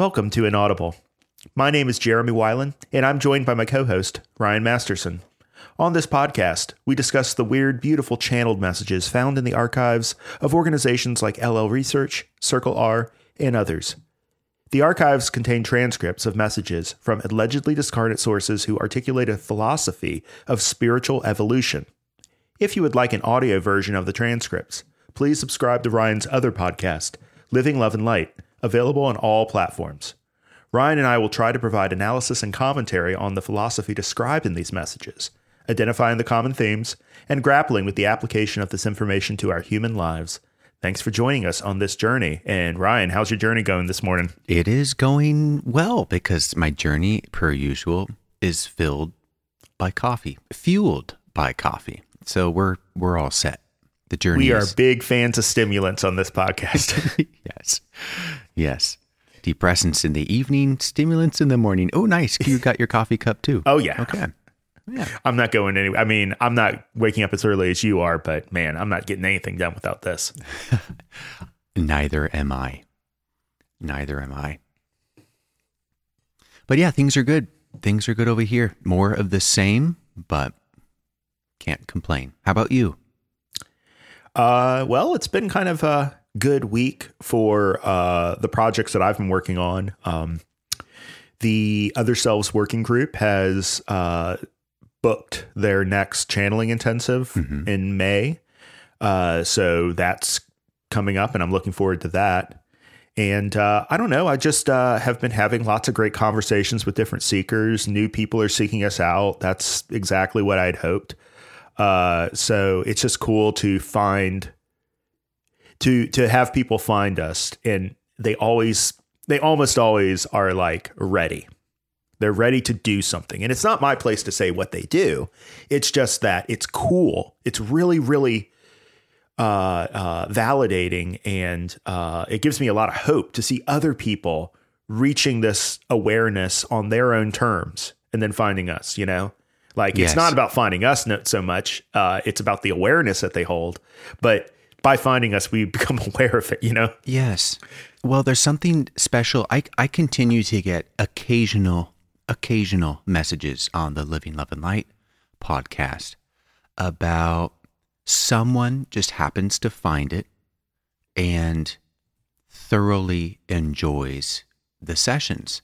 Welcome to Inaudible. My name is Jeremy Weiland, and I'm joined by my co host, Ryan Masterson. On this podcast, we discuss the weird, beautiful channeled messages found in the archives of organizations like LL Research, Circle R, and others. The archives contain transcripts of messages from allegedly discarnate sources who articulate a philosophy of spiritual evolution. If you would like an audio version of the transcripts, please subscribe to Ryan's other podcast, Living Love and Light, available on all platforms. Ryan and I will try to provide analysis and commentary on the philosophy described in these messages, identifying the common themes, and grappling with the application of this information to our human lives. Thanks for joining us on this journey. And Ryan, how's your journey going this morning? It is going well because my journey, per usual, is filled by coffee, fueled by coffee. So we're we're all set. The journey. We are is, big fans of stimulants on this podcast. yes, yes. Depressants in the evening, stimulants in the morning. Oh, nice. You got your coffee cup too. oh yeah. Okay. Yeah. I'm not going anywhere. I mean, I'm not waking up as early as you are, but man, I'm not getting anything done without this. Neither am I. Neither am I. But yeah, things are good. Things are good over here. More of the same, but can't complain. How about you? Uh, well, it's been kind of a good week for uh, the projects that I've been working on. Um, the Other Selves Working Group has uh, booked their next channeling intensive in May. Uh, so that's coming up, and I'm looking forward to that. And uh, I don't know, I just uh, have been having lots of great conversations with different seekers. New people are seeking us out. That's exactly what I'd hoped. Uh, so it's just cool to find to to have people find us, and they always they almost always are like ready. They're ready to do something, and it's not my place to say what they do. It's just that it's cool. It's really really uh, uh, validating, and uh, it gives me a lot of hope to see other people reaching this awareness on their own terms, and then finding us. You know. Like Yes. it's not about finding us so much. Uh, it's about the awareness that they hold. But by finding us, we become aware of it. You know. Yes. Well, there's something special. I, I continue to get occasional, occasional messages on the Living Love and Light podcast about someone just happens to find it and thoroughly enjoys the sessions.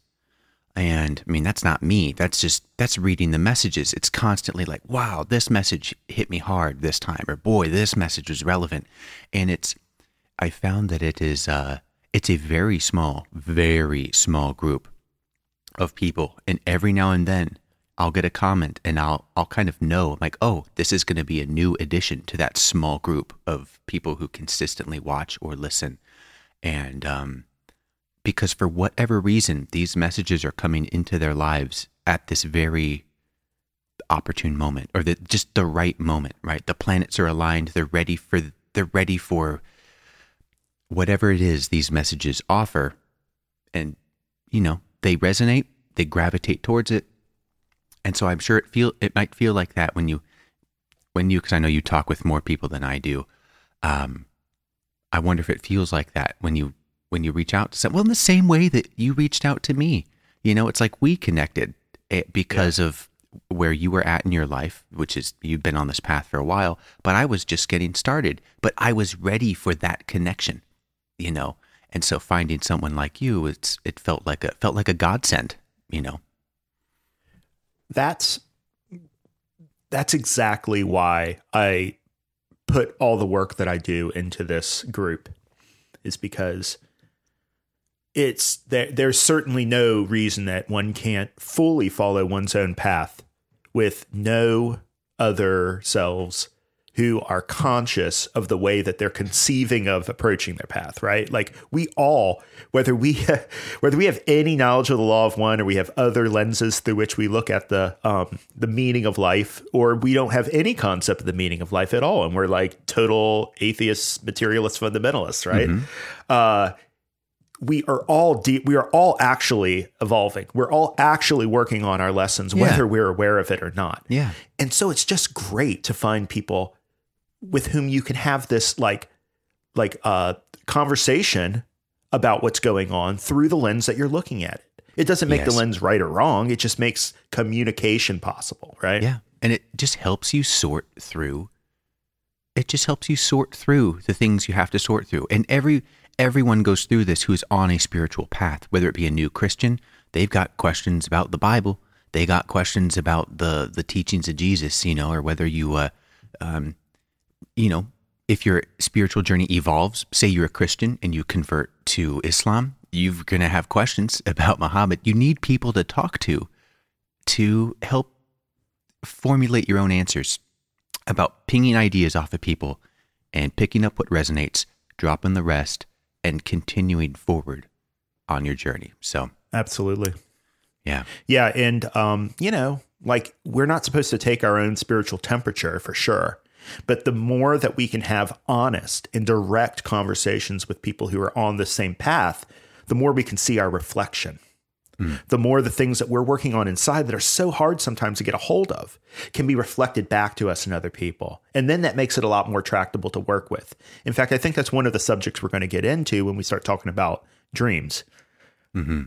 And I mean, that's not me. That's just, that's reading the messages. It's constantly like, wow, this message hit me hard this time, or boy, this message was relevant. And it's, I found that it is, uh, it's a very small, very small group of people. And every now and then I'll get a comment and I'll, I'll kind of know like, oh, this is going to be a new addition to that small group of people who consistently watch or listen. And, um, because for whatever reason, these messages are coming into their lives at this very opportune moment or the, just the right moment, right? The planets are aligned. They're ready for, they're ready for whatever it is these messages offer. And, you know, they resonate, they gravitate towards it. And so I'm sure it feel, it might feel like that when you, when you, cause I know you talk with more people than I do. Um, I wonder if it feels like that when you when you reach out to someone. Well, in the same way that you reached out to me, you know, it's like we connected eh, because of where you were at in your life, which is you've been on this path for a while, but I was just getting started. But I was ready for that connection, you know. And so finding someone like you, it's it felt like a felt like a godsend, you know. That's that's exactly why I put all the work that I do into this group is because it's there, there's certainly no reason that one can't fully follow one's own path with no other selves who are conscious of the way that they're conceiving of approaching their path right? Like we all whether we whether we have any knowledge of the law of one or we have other lenses through which we look at the um the meaning of life or we don't have any concept of the meaning of life at all and we're like total atheists materialist fundamentalists right? Uh we are all deep we are all actually evolving we're all actually working on our lessons Yeah. whether we're aware of it or not Yeah. and so it's just great to find people with whom you can have this like like uh conversation about what's going on through the lens that you're looking at it. It doesn't make Yes. the lens right or wrong. It just makes communication possible, right? Yeah. And it just helps you sort through it just helps you sort through the things you have to sort through. And every everyone goes through this who's on a spiritual path, whether it be a new Christian, they've got questions about the Bible, they got questions about the the teachings of Jesus, you know, or whether you uh um you know, if your spiritual journey evolves, say you're a Christian and you convert to Islam, you're going to have questions about Muhammad. You need people to talk to to help formulate your own answers about pinging ideas off of people and picking up what resonates, dropping the rest, and continuing forward on your journey. So, Absolutely. yeah. Yeah, and um, you know, like we're not supposed to take our own spiritual temperature for sure. But the more that we can have honest and direct conversations with people who are on the same path, the more we can see our reflection. Mm. The more the things that we're working on inside that are so hard sometimes to get a hold of can be reflected back to us and other people. And then that makes it a lot more tractable to work with. In fact, I think that's one of the subjects we're going to get into when we start talking about dreams. Mm-hmm.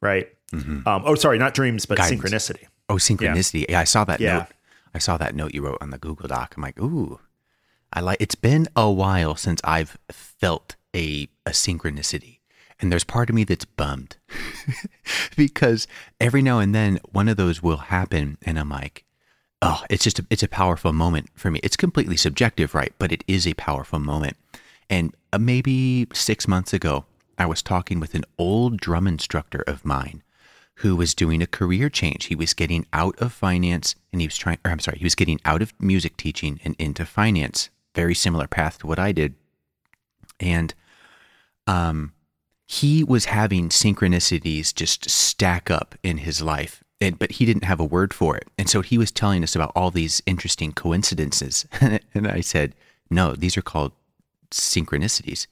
Right? Mm-hmm. Um, oh, sorry, not dreams, but Guidance. synchronicity. Oh, synchronicity. Yeah, I saw that Yeah. note. I saw that note you wrote on the Google Doc. I'm like, ooh, I like. It's been a while since I've felt a a synchronicity, and there's part of me that's bummed because every now and then one of those will happen, and I'm like, oh, it's just a, it's a powerful moment for me. It's completely subjective, right? But it is a powerful moment. And uh, maybe six months ago, I was talking with an old drum instructor of mine who was doing a career change. He was getting out of finance and he was trying, or I'm sorry, he was getting out of music teaching and into finance. Very similar path to what I did. And um, he was having synchronicities just stack up in his life. And, but he didn't have a word for it. And so he was telling us about all these interesting coincidences. and I said, no, these are called synchronicities.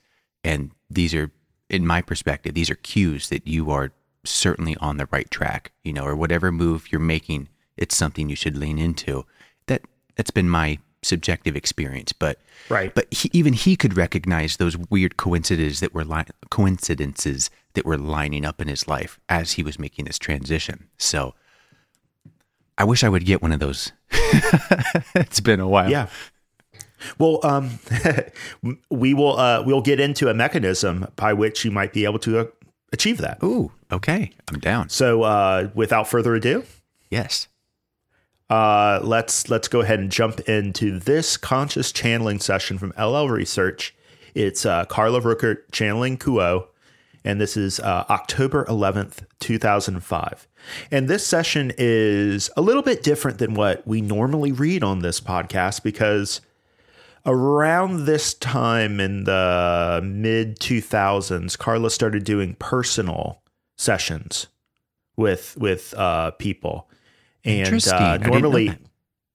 And these are, in my perspective, these are cues that you are certainly on the right track, you know, or whatever move you're making, it's something you should lean into. That that's been my subjective experience, but Right. But he, even he could recognize those weird coincidences that were li- coincidences that were lining up in his life as he was making this transition. So I wish I would get one of those. it's been a while. Yeah. Well, um, we will uh, we'll get into a mechanism by which you might be able to uh, achieve that. Ooh, okay. I'm down. So, uh, without further ado, Yes. Uh, let's let's go ahead and jump into this conscious channeling session from LL Research. It's uh, Carla Rueckert channeling Q'uo, and this is uh, October 11th, 2005. And this session is a little bit different than what we normally read on this podcast because around this time in the mid 2000s, Carla started doing personal sessions with with uh, people. And uh, I didn't know normally,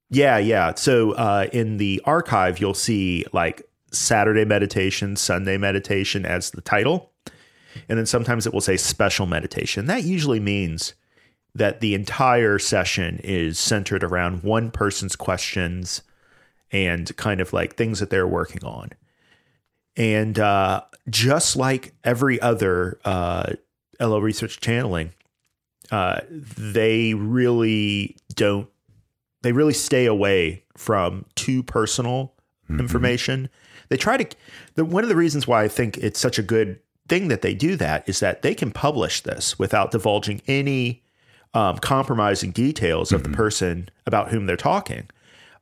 yeah, yeah. So uh, in the archive, you'll see like Saturday meditation, Sunday meditation as the title. And then sometimes it will say special meditation. That usually means that the entire session is centered around one person's questions and kind of like things that they're working on. And uh, just like every other uh, LL Research channeling, uh, they really don't, they really stay away from too personal information. They try to, the, one of the reasons why I think it's such a good thing that they do that is that they can publish this without divulging any um, compromising details of the person about whom they're talking.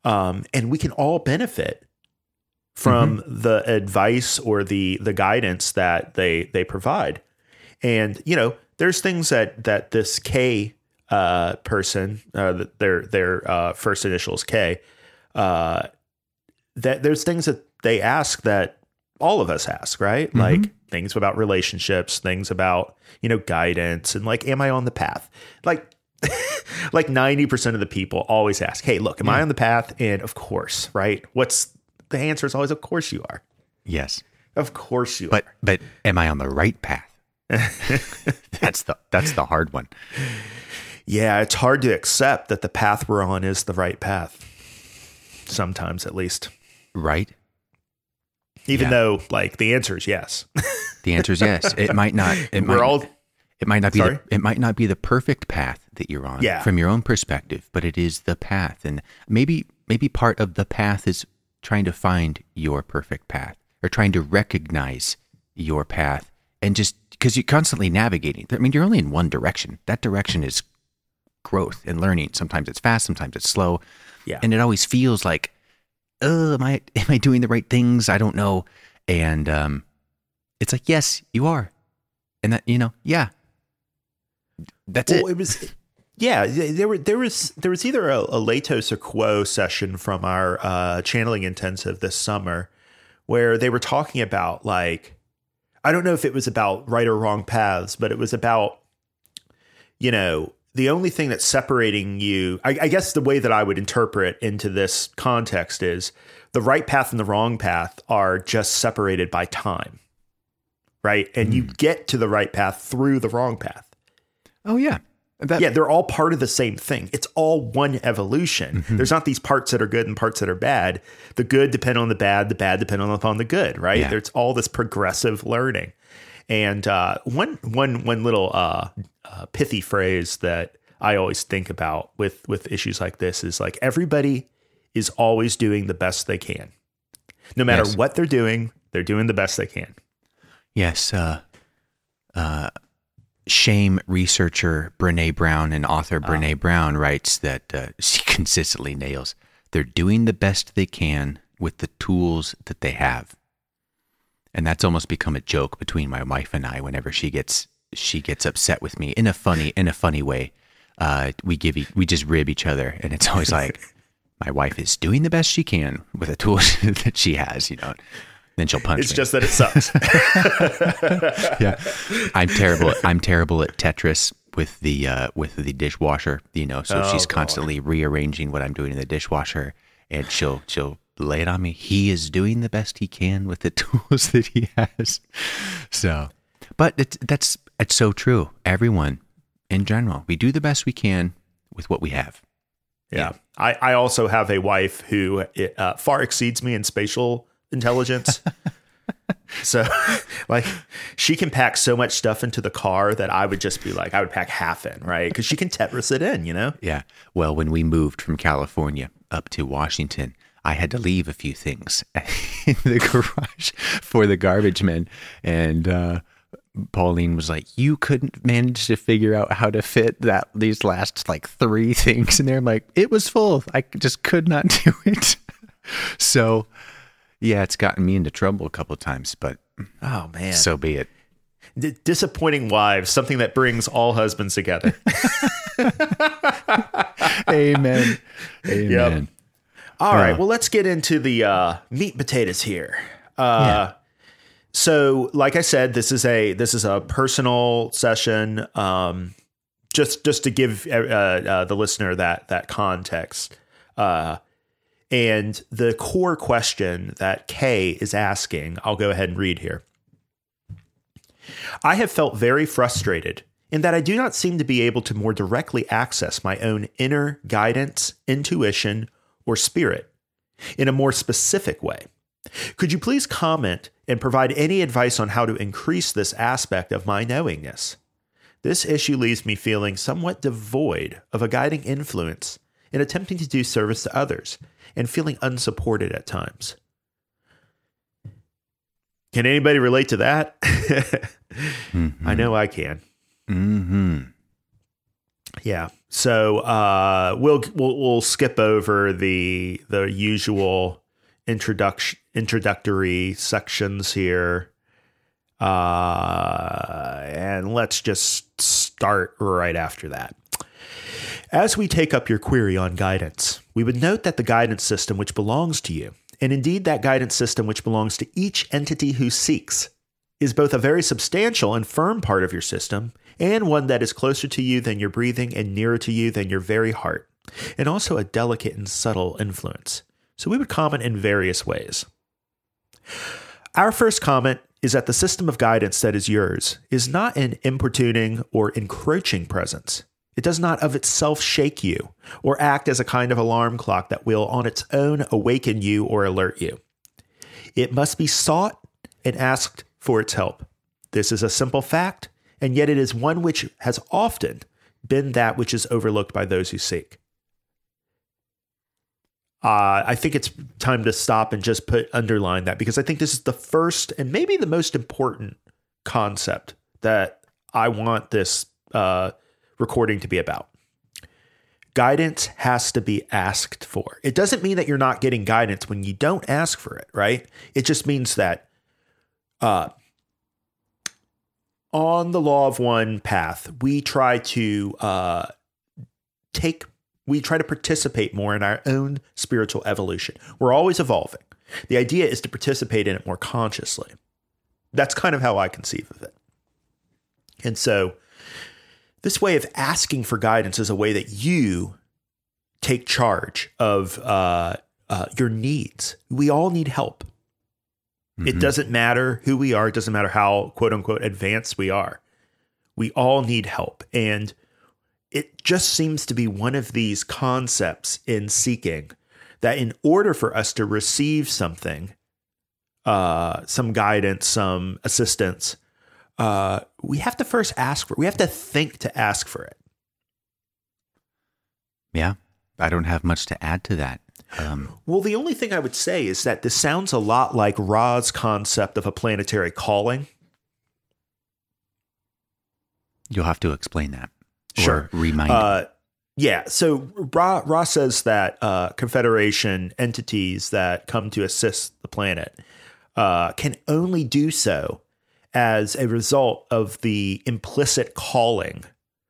Um, and we can all benefit from the advice or the the guidance that they they provide. And you know, there's things that that this K uh, person, uh, their their uh, first initials K, uh, that there's things that they ask that all of us ask, right? Like things about relationships, things about you know guidance, and like, am I on the path? Like. like 90% of the people always ask, Hey, look, am I on the path? And of course, right? What's the answer is always, Of course you are. Yes. Of course you But are. but am I on the right path? that's the that's the hard one. Yeah, it's hard to accept that the path we're on is the right path. Sometimes, at least. Right? Even Yeah. though, like, the answer is yes. The answer is yes. It might not. It We're might, all It might not be Sorry? the, it might not be the perfect path that you're on Yeah. from your own perspective, but it is the path. And maybe maybe part of the path is trying to find your perfect path or trying to recognize your path and just because you're constantly navigating. I mean, you're only in one direction. That direction is growth and learning. Sometimes it's fast, sometimes it's slow. Yeah. And it always feels like, oh, am I am I doing the right things? I don't know. And um it's like, yes, you are. And that, you know, yeah, that's well, it. it was yeah there were there was there was either a, a Laitos or Q'uo session from our uh channeling intensive this summer where they were talking about like i don't know if it was about right or wrong paths but it was about you know the only thing that's separating you I, I guess the way that i would interpret into this context is the right path and the wrong path are just separated by time right? And you hmm. get to the right path through the wrong path. Oh yeah, that, yeah, they're all part of the same thing. It's all one evolution. There's not these parts that are good and parts that are bad. The good depend on the bad, the bad depend on upon the good, right? Yeah. There's all this progressive learning. And uh, one one one little uh, uh, pithy phrase that I always think about with with issues like this is like everybody is always doing the best they can. No matter Yes. what they're doing, they're doing the best they can. Yes, uh, uh, shame researcher Brene Brown and author Brene Brown writes that uh, she consistently nails they're doing the best they can with the tools that they have, and that's almost become a joke between my wife and I. Whenever she gets she gets upset with me in a funny in a funny way, uh, we give e- we just rib each other, and it's always like my wife is doing the best she can with the tools that she has, you know. Then she'll punch It's me just that it sucks. yeah, I'm terrible. I'm terrible at Tetris with the uh, with the dishwasher. You know, so Oh, she's God. constantly rearranging what I'm doing in the dishwasher, and she'll she'll lay it on me. He is doing the best he can with the tools that he has. So, but it's, that's it's so true. Everyone, in general, we do the best we can with what we have. Yeah. I, I also have a wife who uh, far exceeds me in spatial intelligence. so, like, she can pack so much stuff into the car that I would just be like, I would pack half in, right? Because she can Tetris it in, you know? Yeah. Well, when we moved from California up to Washington, I had to leave a few things in the garage for the garbage men. And uh, Pauline was like, You couldn't manage to figure out how to fit that these last like three things in there. I'm like, It was full. I just could not do it. so, yeah, it's gotten me into trouble a couple of times, but Oh, man. so be it. D- disappointing wives, something that brings all husbands together. Amen. Amen. All right. Yeah. Well, let's get into the uh, meat potatoes here. Uh, So, like I said, this is a this is a personal session. Um, just just to give uh, uh, the listener that that context. Uh, and the core question that Kay is asking, I'll go ahead and read here. I have felt very frustrated in that I do not seem to be able to more directly access my own inner guidance, intuition, or spirit in a more specific way. Could you please comment and provide any advice on how to increase this aspect of my knowingness? This issue leaves me feeling somewhat devoid of a guiding influence in attempting to do service to others and feeling unsupported at times. Can anybody relate to that? I know I can. Mm-hmm. Yeah. So uh, we'll, we'll we'll skip over the the usual introduction introductory sections here, uh, and let's just start right after that. As we take up your query on guidance, we would note that the guidance system which belongs to you, and indeed that guidance system which belongs to each entity who seeks, is both a very substantial and firm part of your system, and one that is closer to you than your breathing and nearer to you than your very heart, and also a delicate and subtle influence. So we would comment in various ways. Our first comment is that the system of guidance that is yours is not an importuning or encroaching presence. It does not of itself shake you or act as a kind of alarm clock that will on its own awaken you or alert you. It must be sought and asked for its help. This is a simple fact, and yet it is one which has often been that which is overlooked by those who seek. Uh, I think it's time to stop and just put underline that because I think this is the first and maybe the most important concept that I want this uh, recording to be about. Guidance has to be asked for. It doesn't mean that you're not getting guidance when you don't ask for it, right? It just means that uh, on the law of one path, we try to uh, take, we try to participate more in our own spiritual evolution. We're always evolving. The idea is to participate in it more consciously. That's kind of how I conceive of it. And so, this way of asking for guidance is a way that you take charge of uh, uh, your needs. We all need help. Mm-hmm. It doesn't matter who we are, it doesn't matter how quote unquote advanced we are. We all need help. And it just seems to be one of these concepts in seeking that in order for us to receive something, uh, some guidance, some assistance, uh, we have to first ask for it. We have to think to ask for it. Yeah, I don't have much to add to that. Um, well, the only thing I would say is that this sounds a lot like Ra's concept of a planetary calling. You'll have to explain that. Sure. remind uh, Yeah. So Ra, Ra says that uh, Confederation entities that come to assist the planet uh, can only do so as a result of the implicit calling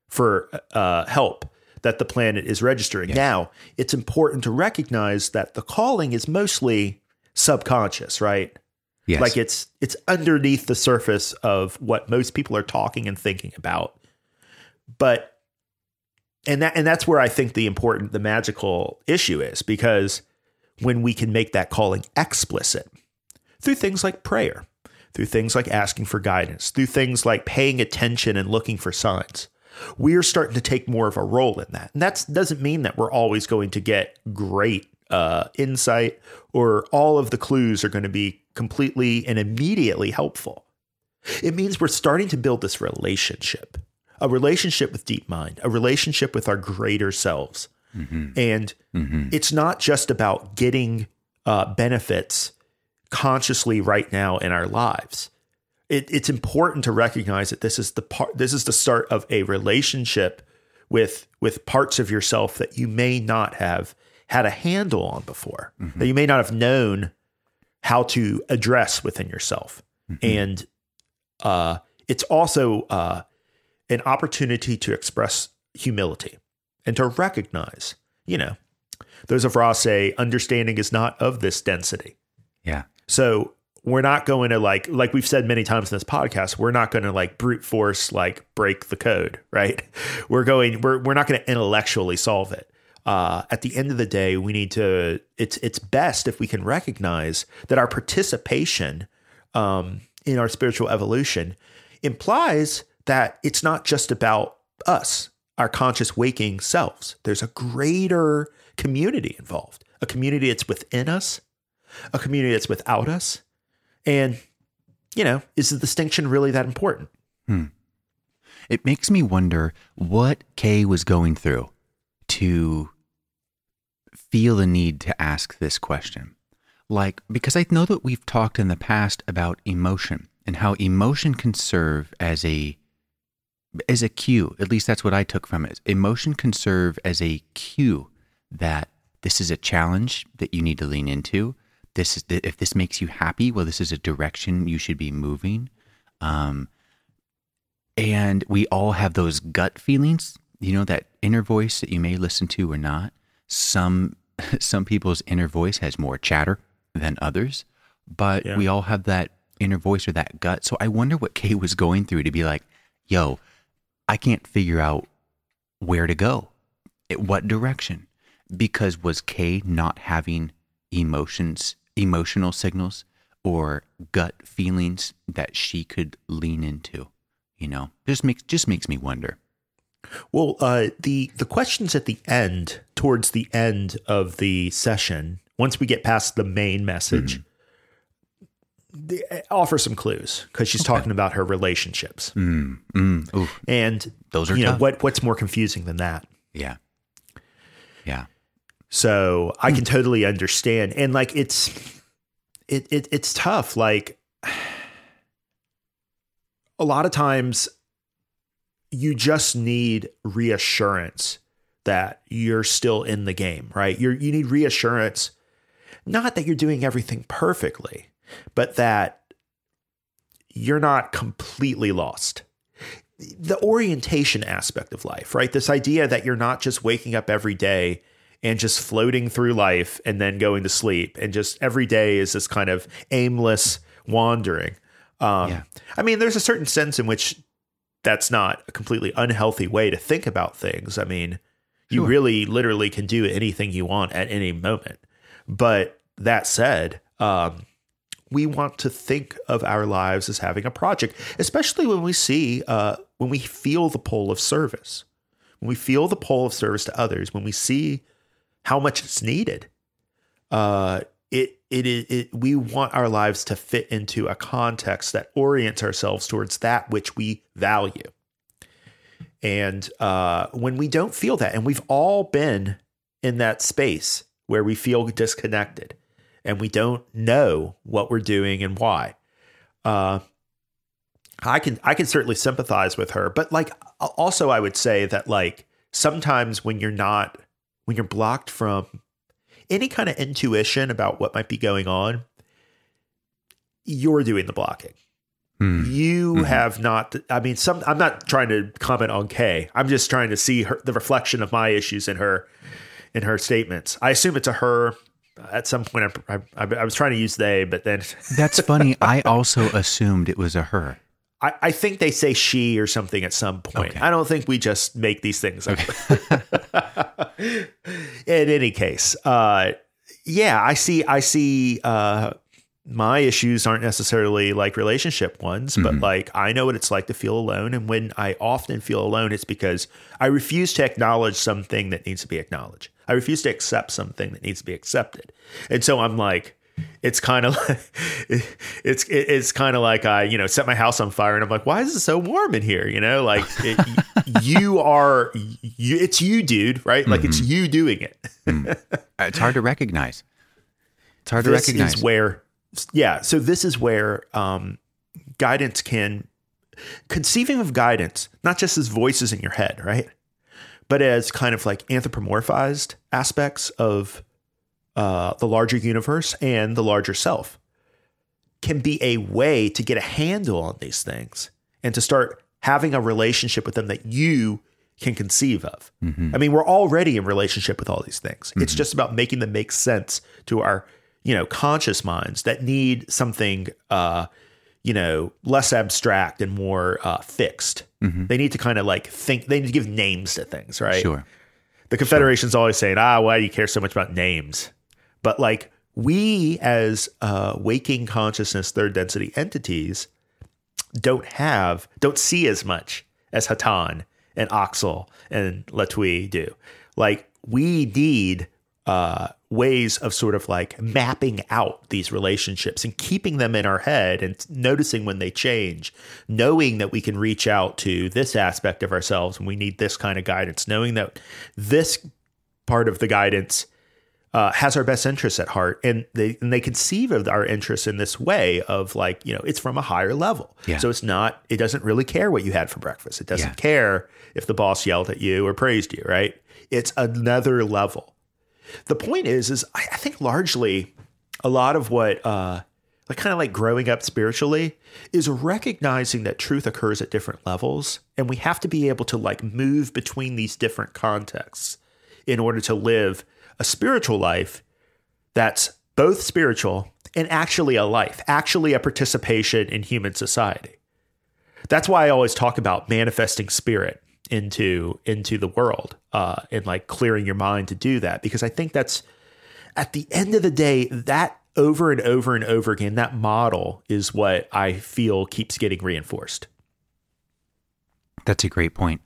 for uh, help that the planet is registering. Yes. Now, it's important to recognize that the calling is mostly subconscious, right? Yes. Like it's it's underneath the surface of what most people are talking and thinking about. But and that and that's where I think the important the magical issue is because when we can make that calling explicit through things like prayer, through things like asking for guidance, through things like paying attention and looking for signs we're starting to take more of a role in that. And that doesn't mean that we're always going to get great uh, insight or all of the clues are going to be completely and immediately helpful. It means we're starting to build this relationship, a relationship with deep mind, a relationship with our greater selves. Mm-hmm. And mm-hmm. it's not just about getting uh, benefits consciously right now in our lives it, it's important to recognize that this is the part this is the start of a relationship with with parts of yourself that you may not have had a handle on before mm-hmm. that you may not have known how to address within yourself mm-hmm. and uh, it's also uh, an opportunity to express humility and to recognize you know those of Ra say understanding is not of this density yeah so we're not going to like like we've said many times in this podcast we're not going to like brute force like break the code right? We're going we're, we're not going to intellectually solve it. Uh, at the end of the day we need to it's it's best if we can recognize that our participation um, in our spiritual evolution implies that it's not just about us our conscious waking selves. There's a greater community involved a community that's within us a community that's without us and, you know, is the distinction really that important? Hmm. It makes me wonder what Kay was going through to feel the need to ask this question. Like, because I know that we've talked in the past about emotion and how emotion can serve as a as a cue. At least that's what I took from it. Emotion can serve as a cue that this is a challenge that you need to lean into this is if this makes you happy well this is a direction you should be moving. Um, and we all have those gut feelings you know that inner voice that you may listen to or not. Some some people's inner voice has more chatter than others but yeah. we all have that inner voice or that gut. So i wonder what kay was going through to be like yo i can't figure out where to go. What direction? Because was kay not having emotions emotional signals or gut feelings that she could lean into you know just makes just makes me wonder well uh, the the questions at the end towards the end of the session once we get past the main message mm-hmm. the, offer some clues because she's talking about her relationships, Mm, mm, and Those are you know what what's more confusing than that. Yeah. Yeah. So I can hmm. totally understand, and like it's it, it it's tough. Like a lot of times, you just need reassurance that you're still in the game, right? You you need reassurance, not that you're doing everything perfectly, but that you're not completely lost. The orientation aspect of life, right? This idea that you're not just waking up every day and just floating through life and then going to sleep and just every day is this kind of aimless wandering. Um, Yeah. I mean, there's a certain sense in which that's not a completely unhealthy way to think about things. I mean, you Sure. really literally can do anything you want at any moment. But that said, um, we want to think of our lives as having a project, especially when we see, uh, when we feel the pull of service, when we feel the pull of service to others, when we see how much it's needed. Uh, it, it, it, it, we want our lives to fit into a context that orients ourselves towards that which we value. And uh, when we don't feel that, and we've all been in that space where we feel disconnected and we don't know what we're doing and why. Uh, I can I can certainly sympathize with her, but like also I would say that like sometimes when you're not when you're blocked from any kind of intuition about what might be going on, you're doing the blocking. Mm. You have not. I mean, some. I'm not trying to comment on Kay. I'm just trying to see her, the reflection of my issues in her, in her statements. I assume it's a her. At some point, I, I, I was trying to use they, but then That's funny. I also assumed it was a her. I, I think they say she or something at some point. Okay. I don't think we just make these things up. in any case, uh, yeah, I see. I see. Uh, my issues aren't necessarily like relationship ones, but like I know what it's like to feel alone. And when I often feel alone, it's because I refuse to acknowledge something that needs to be acknowledged. I refuse to accept something that needs to be accepted. And so I'm like, it's kind of like it's it's kind of like I you know set my house on fire and I'm like why is it so warm in here? You know like it, you are you it's you dude right? Like it's mm-hmm. you doing it. Mm. Uh, it's hard to recognize. It's hard to recognize. is where yeah so this is where um guidance can conceiving of guidance not just as voices in your head right? But as kind of like anthropomorphized aspects of uh, the larger universe and the larger self can be a way to get a handle on these things and to start having a relationship with them that you can conceive of. I mean, we're already in relationship with all these things. It's just about making them make sense to our, you know, conscious minds that need something, uh, you know, less abstract and more uh, fixed. They need to kind of like think. They need to give names to things, right? Sure. The Confederation's always saying, ah, why do you care so much about names? But like we as uh, waking consciousness third density entities don't have, don't see as much as Hatonn and Oxal and Latwii do. Like we need uh, ways of sort of like mapping out these relationships and keeping them in our head and noticing when they change, knowing that we can reach out to this aspect of ourselves and we need this kind of guidance, knowing that this part of the guidance uh, has our best interests at heart, and they and they conceive of our interests in this way of like you know it's from a higher level. Yeah. So it's not. It doesn't really care what you had for breakfast. It doesn't Yeah. care if the boss yelled at you or praised you. Right? It's another level. The point is, is I, I think largely a lot of what uh, like kind of like growing up spiritually is recognizing that truth occurs at different levels, and we have to be able to like move between these different contexts in order to live a spiritual life that's both spiritual and actually a life, actually a participation in human society. That's why I always talk about manifesting spirit into into the world uh, and like clearing your mind to do that because I think that's at the end of the day that over and over and over again that model is what I feel keeps getting reinforced. That's a great point.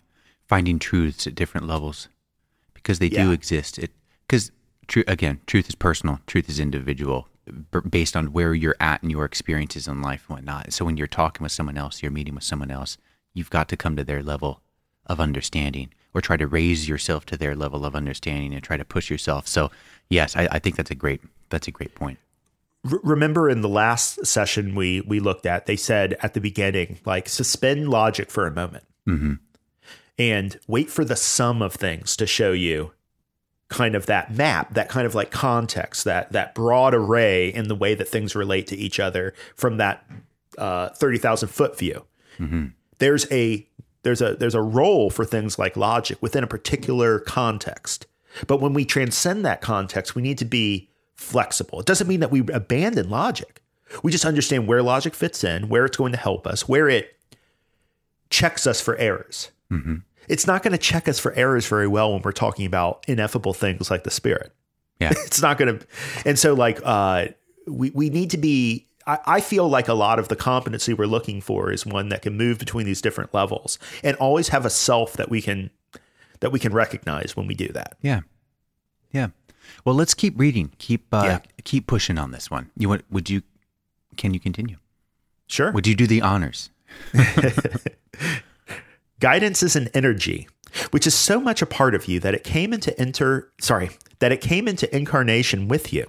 Finding truths at different levels because they do exist. It because true again, truth is personal. Truth is individual. b- based on where you're at and your experiences in life and whatnot. So when you're talking with someone else, you're meeting with someone else, you've got to come to their level of understanding or try to raise yourself to their level of understanding and try to push yourself. So yes, I, I think that's a great that's a great point. Remember in the last session we we looked at, they said at the beginning, like suspend logic for a moment mm-hmm. and wait for the sum of things to show you kind of that map, that kind of like context, that that broad array in the way that things relate to each other from that uh, thirty thousand foot view. There's a there's a there's a role for things like logic within a particular context, but when we transcend that context, we need to be flexible. It doesn't mean that we abandon logic. We just understand where logic fits in, where it's going to help us, where it checks us for errors. It's not going to check us for errors very well when we're talking about ineffable things like the spirit. Yeah. It's not going to, and so like uh, we we need to be. I, I feel like a lot of the competency we're looking for is one that can move between these different levels and always have a self that we can that we can recognize when we do that. Yeah. Yeah. Well, let's keep reading. Keep uh, Yeah. keep pushing on this one. You want would you can you continue? Sure. Would you do the honors? Guidance is an energy, which is so much a part of you that it came into enter sorry, that it came into incarnation with you.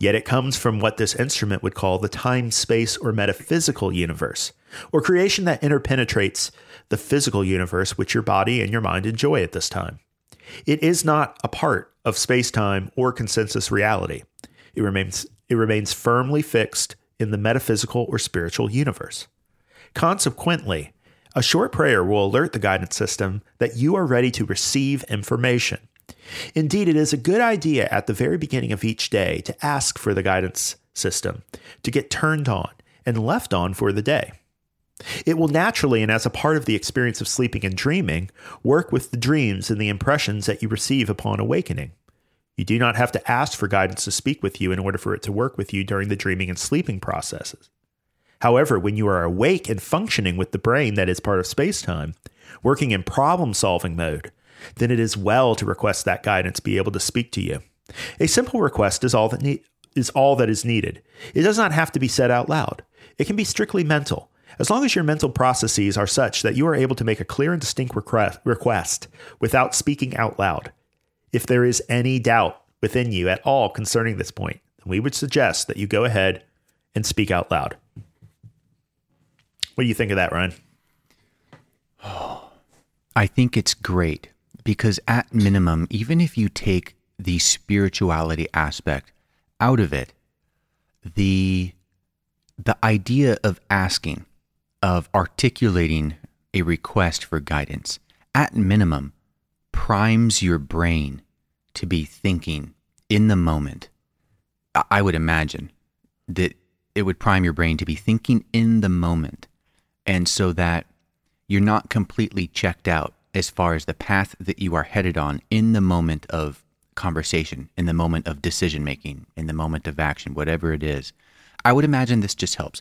Yet it comes from what this instrument would call the time, space, or metaphysical universe, or creation that interpenetrates the physical universe which your body and your mind enjoy at this time. It is not a part of space time or consensus reality. It remains, it remains firmly fixed in the metaphysical or spiritual universe. Consequently, a short prayer will alert the guidance system that you are ready to receive information. Indeed, it is a good idea at the very beginning of each day to ask for the guidance system to get turned on and left on for the day. It will naturally, and as a part of the experience of sleeping and dreaming, work with the dreams and the impressions that you receive upon awakening. You do not have to ask for guidance to speak with you in order for it to work with you during the dreaming and sleeping processes. However, when you are awake and functioning with the brain that is part of space time, working in problem solving mode, then it is well to request that guidance be able to speak to you. A simple request is all that is all that is needed. It does not have to be said out loud. It can be strictly mental. As long as your mental processes are such that you are able to make a clear and distinct request, without speaking out loud. If there is any doubt within you at all concerning this point, we would suggest that you go ahead and speak out loud. What do you think of that, Ryan? I think it's great because, at minimum, even if you take the spirituality aspect out of it, the the idea of asking, of articulating a request for guidance, at minimum, primes your brain to be thinking in the moment. I- I would imagine that it would prime your brain to be thinking in the moment. And so that you're not completely checked out as far as the path that you are headed on in the moment of conversation, in the moment of decision making, in the moment of action, whatever it is. I would imagine this just helps.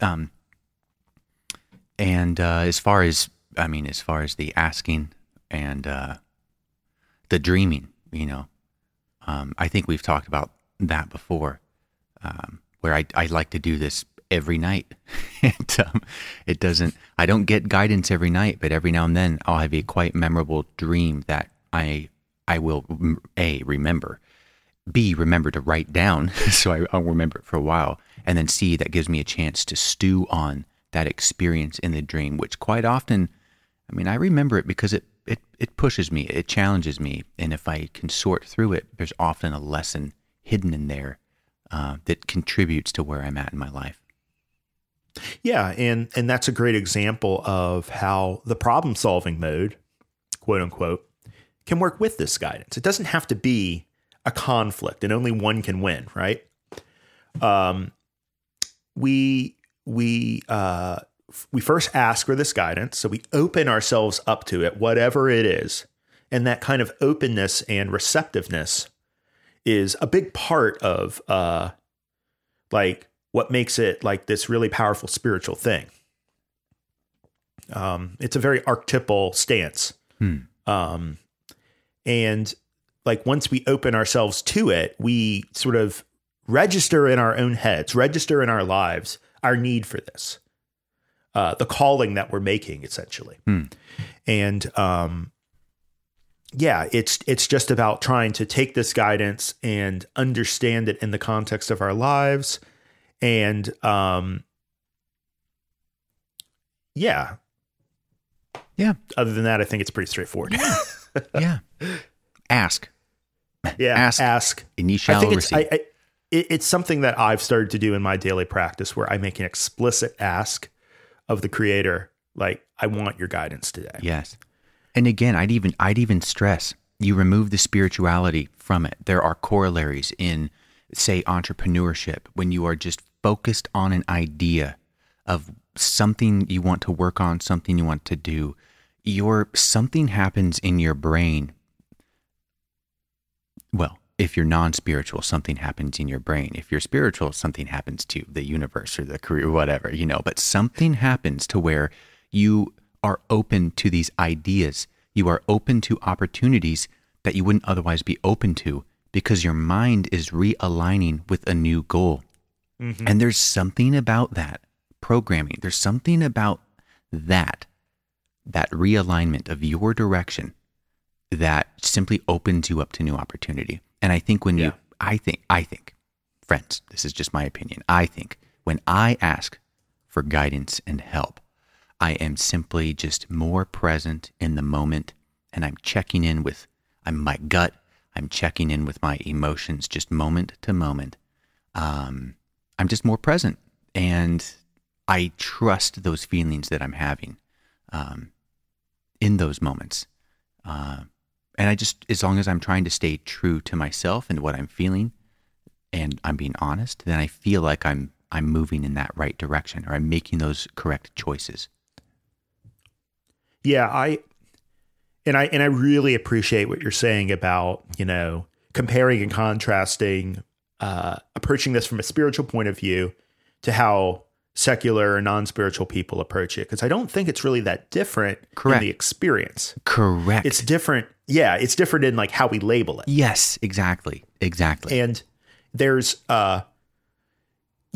Um, and uh, as far as, I mean, as far as the asking and uh, the dreaming, you know, um, I think we've talked about that before, um, where I, I like to do this every night. and um, it doesn't, I don't get guidance every night, but every now and then I'll have a quite memorable dream that I, I will, A, remember, B, remember to write down so I, I'll remember it for a while, and then C, that gives me a chance to stew on that experience in the dream, which quite often, I mean, I remember it because it, it, it pushes me, it challenges me. And if I can sort through it, there's often a lesson hidden in there uh, that contributes to where I'm at in my life. Yeah, and and that's a great example of how the problem solving mode, quote unquote, can work with this guidance. It doesn't have to be a conflict and only one can win, right? Um we we uh we first ask for this guidance, so we open ourselves up to it, whatever it is. And that kind of openness and receptiveness is a big part of uh like what makes it like this really powerful spiritual thing. Um, it's a very archetypal stance. Um, and like once we open ourselves to it, we sort of register in our own heads, register in our lives our need for this, uh, the calling that we're making, essentially. And um, yeah, it's it's just about trying to take this guidance and understand it in the context of our lives, and um, yeah. Yeah. Other than that, I think it's pretty straightforward. Yeah. Ask, yeah. Ask. ask. and ye I shall think it's receive. I, I, it, it's something that I've started to do in my daily practice where I make an explicit ask of the Creator, like I want your guidance today. Yes. And again, I'd even I'd even stress you remove the spirituality from it. There are corollaries in say entrepreneurship when you are just focused on an idea of something you want to work on, something you want to do. Your something happens in your brain. Well, if you're non-spiritual, something happens in your brain. If you're spiritual, something happens to the universe or the career, whatever, you know. But something happens to where you are open to these ideas. You are open to opportunities that you wouldn't otherwise be open to because your mind is realigning with a new goal. Mm-hmm. And there's something about that programming. There's something about that, that realignment of your direction that simply opens you up to new opportunity. And I think when Yeah. you, I think, I think, friends, this is just my opinion. I think when I ask for guidance and help, I am simply just more present in the moment and I'm checking in with I'm my gut. I'm checking in with my emotions just moment to moment. Um, I'm just more present and I trust those feelings that I'm having um, in those moments. Uh, and I just, as long as I'm trying to stay true to myself and what I'm feeling, and I'm being honest, then I feel like I'm I'm moving in that right direction, or I'm making those correct choices. Yeah, I and I and I really appreciate what you're saying about, you know, comparing and contrasting uh approaching this from a spiritual point of view to how secular or non-spiritual people approach it because I don't think it's really that different Correct. in the experience. Correct. It's different. Yeah, it's different in like how we label it. yes, exactly, exactly. And there's uh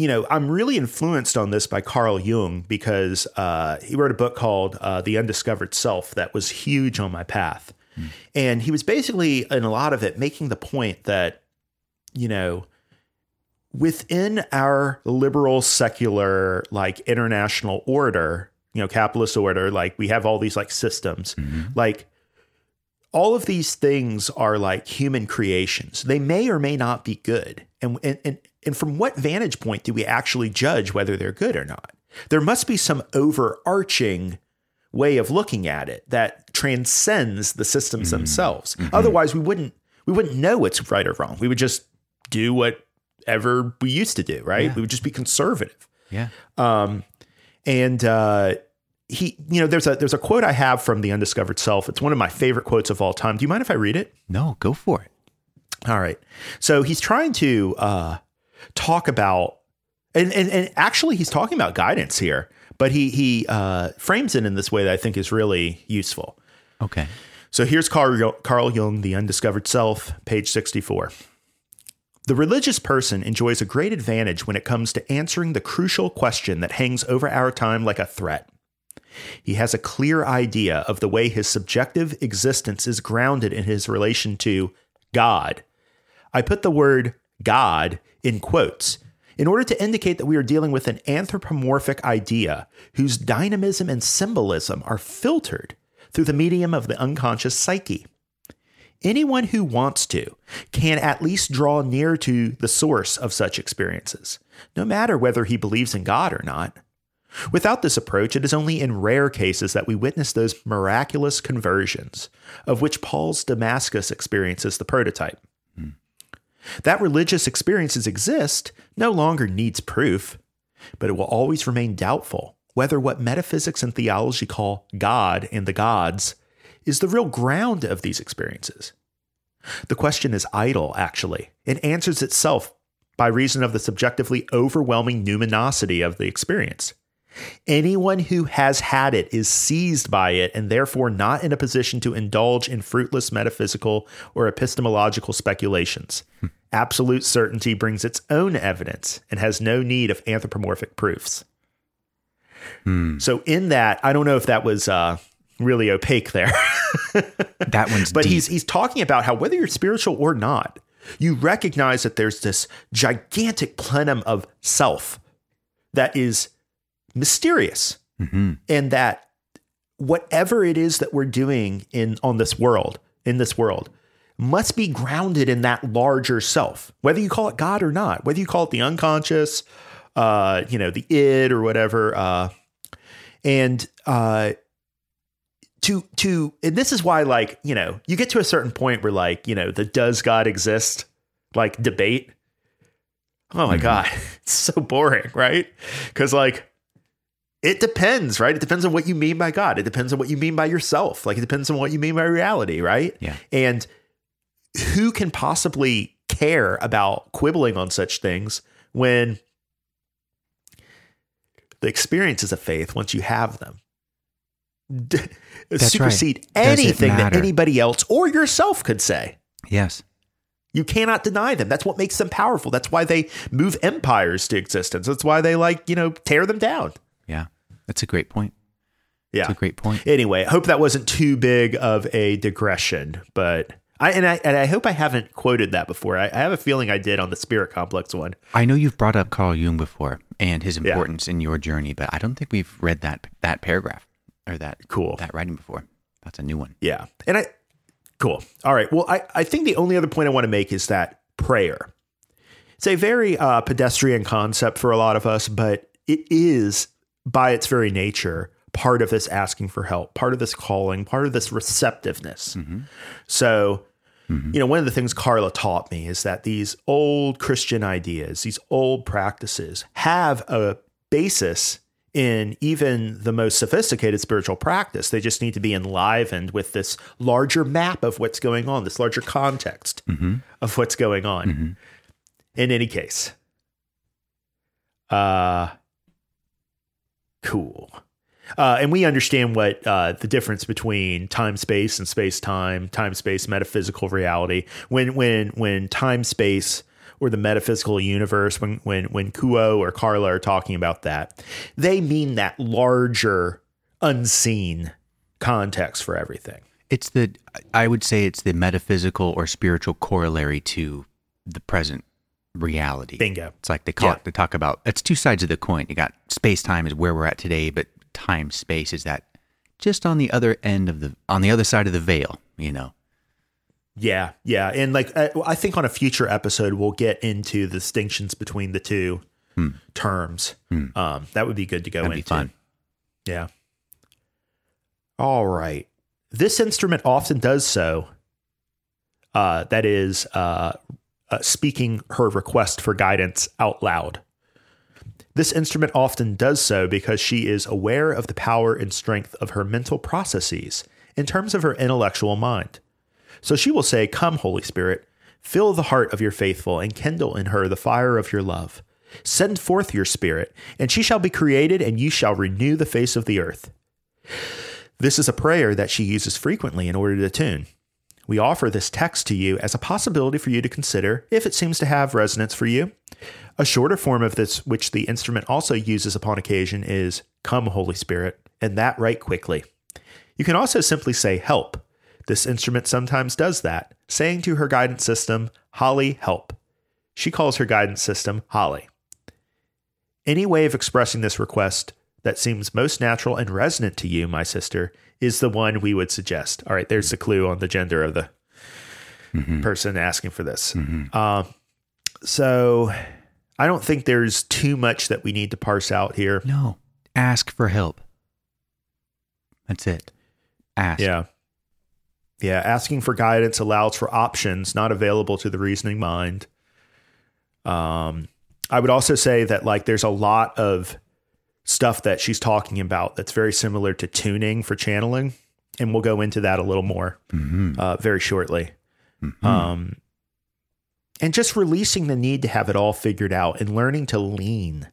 you know, I'm really influenced on this by Carl Jung because uh, he wrote a book called uh, The Undiscovered Self that was huge on my path. And he was basically, in a lot of it, making the point that, you know, within our liberal, secular, like international order, you know, capitalist order, like we have all these like systems, like all of these things are like human creations. They may or may not be good. And, and, and, and from what vantage point do we actually judge whether they're good or not? There must be some overarching way of looking at it that transcends the systems themselves. Otherwise, we wouldn't we wouldn't know what's right or wrong. We would just do whatever we used to do, right? Yeah. We would just be conservative. yeah, Um, and uh, he, you know, there's a there's a quote I have from the Undiscovered Self. It's one of my favorite quotes of all time. Do you mind if I read it? no, go for it. All right. So he's trying to uh, talk about, and, and and actually he's talking about guidance here, but he he uh, frames it in this way that I think is really useful. Okay, So here's Carl, Carl Jung, The Undiscovered Self, page 64. The religious person enjoys a great advantage when it comes to answering the crucial question that hangs over our time like a threat. He has a clear idea of the way his subjective existence is grounded in his relation to God. I put the word God in quotes in order to indicate that we are dealing with an anthropomorphic idea whose dynamism and symbolism are filtered through the medium of the unconscious psyche. Anyone who wants to can at least draw near to the source of such experiences, no matter whether he believes in God or not. Without this approach, it is only in rare cases that we witness those miraculous conversions, of which Paul's Damascus experience is the prototype. Hmm. That religious experiences exist no longer needs proof, but it will always remain doubtful whether what metaphysics and theology call God and the gods is the real ground of these experiences. The question is idle, actually. It answers itself by reason of the subjectively overwhelming numinosity of the experience. Anyone who has had it is seized by it and therefore not in a position to indulge in fruitless metaphysical or epistemological speculations. Absolute certainty brings its own evidence and has no need of anthropomorphic proofs. So, in that, I don't know if that was uh, really opaque there. That one's but deep. he's he's talking about how whether you're spiritual or not, you recognize that there's this gigantic plenum of self that is mysterious, and that whatever it is that we're doing in on this world in this world must be grounded in that larger self, whether you call it God or not, whether you call it the unconscious, uh, you know, the id or whatever, uh, and uh, to to and this is why like you know you get to a certain point where like you know the does god exist like debate? Oh my god it's so boring right? Because like it depends right it depends on what you mean by god it depends on what you mean by yourself like it depends on what you mean by reality right Yeah. and who can possibly care about quibbling on such things when the experiences of faith once you have them d- supersede it anything that anybody else or yourself could say. yes. You cannot deny them. That's what makes them powerful. That's why they move empires to existence. That's why they like, you know, tear them down. Yeah. That's a great point. Yeah. That's a great point. Anyway, I hope that wasn't too big of a digression, but I and I and I hope I haven't quoted that before. I, I have a feeling I did on the spirit complex one. I know you've brought up Carl Jung before and his importance in your journey, but I don't think we've read that that paragraph or that Cool. that writing before. That's a new one. Yeah. And I, cool. All right. Well, I, I think the only other point I want to make is that prayer. It's a very uh, pedestrian concept for a lot of us, but it is by its very nature part of this asking for help, part of this calling, part of this receptiveness. Mm-hmm. So, mm-hmm. you know, one of the things Carla taught me is that these old Christian ideas, these old practices have a basis in even the most sophisticated spiritual practice. They just need to be enlivened with this larger map of what's going on, this larger context mm-hmm. of what's going on. In any case, uh, cool. Uh, and we understand what uh, the difference between time space and space time, time space metaphysical reality. When when when time space or the metaphysical universe, when when when Q'uo or Carla are talking about that, they mean that larger, unseen context for everything. It's the I would say it's the metaphysical or spiritual corollary to the present reality. Bingo. It's like they call Yeah. it, they talk about it's two sides of the coin. You got space time is where we're at today, but time space is that just on the other end of the on the other side of the veil, you know. Yeah, yeah, and like I, I think on a future episode we'll get into the distinctions between the two terms. Um, that would be good to go That'd into. be fun. Yeah. All right. This instrument often does so. Uh, that is uh, uh, speaking her request for guidance out loud. This instrument often does so because she is aware of the power and strength of her mental processes in terms of her intellectual mind. So she will say, Come, Holy Spirit, fill the heart of your faithful and kindle in her the fire of your love. Send forth your spirit, and she shall be created, and you shall renew the face of the earth. This is a prayer that she uses frequently in order to tune. We offer this text to you as a possibility for you to consider if it seems to have resonance for you. A shorter form of this, which the instrument also uses upon occasion, is Come, Holy Spirit, and that right quickly. You can also simply say help. This instrument sometimes does that, saying to her guidance system, Holly, help. She calls her guidance system Holly. Any way of expressing this request that seems most natural and resonant to you, my sister, is the one we would suggest. All right, there's the clue on the gender of the person asking for this. Uh, so I don't think there's too much that we need to parse out here. No. Ask for help. That's it. Ask. Yeah. Yeah. Asking for guidance allows for options not available to the reasoning mind. Um, I would also say that like there's a lot of stuff that she's talking about that's very similar to tuning for channeling, and we'll go into that a little more uh, very shortly. Um, and just releasing the need to have it all figured out and learning to lean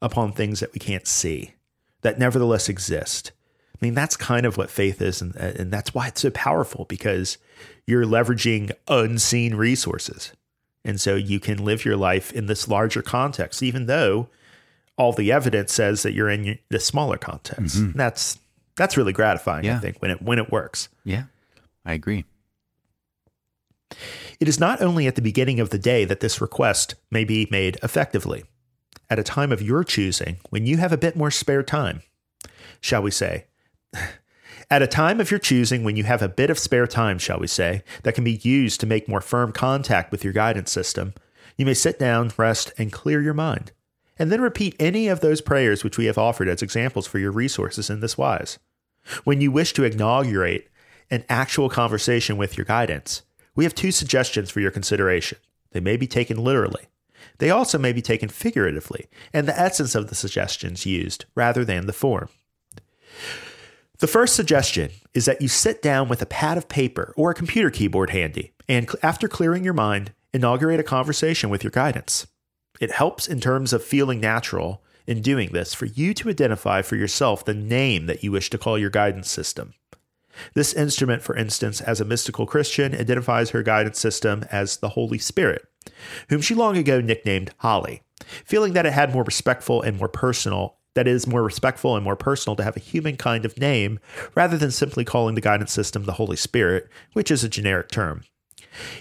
upon things that we can't see. that nevertheless exist. I mean, that's kind of what faith is. And, and that's why it's so powerful because you're leveraging unseen resources. And so you can live your life in this larger context, even though all the evidence says that you're in the smaller context. Mm-hmm. That's that's really gratifying, yeah. I think, when it when it works. Yeah, I agree. It is not only at the beginning of the day that this request may be made effectively. At a time of your choosing, when you have a bit more spare time, shall we say, at a time of your choosing, when you have a bit of spare time, shall we say, that can be used to make more firm contact with your guidance system, you may sit down, rest, and clear your mind, and then repeat any of those prayers which we have offered as examples for your resources in this wise. When you wish to inaugurate an actual conversation with your guidance, we have two suggestions for your consideration. They may be taken literally. They also may be taken figuratively, and the essence of the suggestions used rather than the form. The first suggestion is that you sit down with a pad of paper or a computer keyboard handy, and after clearing your mind, inaugurate a conversation with your guidance. It helps in terms of feeling natural in doing this for you to identify for yourself the name that you wish to call your guidance system. This instrument, for instance, as a mystical Christian, identifies her guidance system as the Holy Spirit, whom she long ago nicknamed Holly, feeling that it had more respectful and more personal that is more respectful and more personal to have a human kind of name rather than simply calling the guidance system the Holy Spirit, which is a generic term.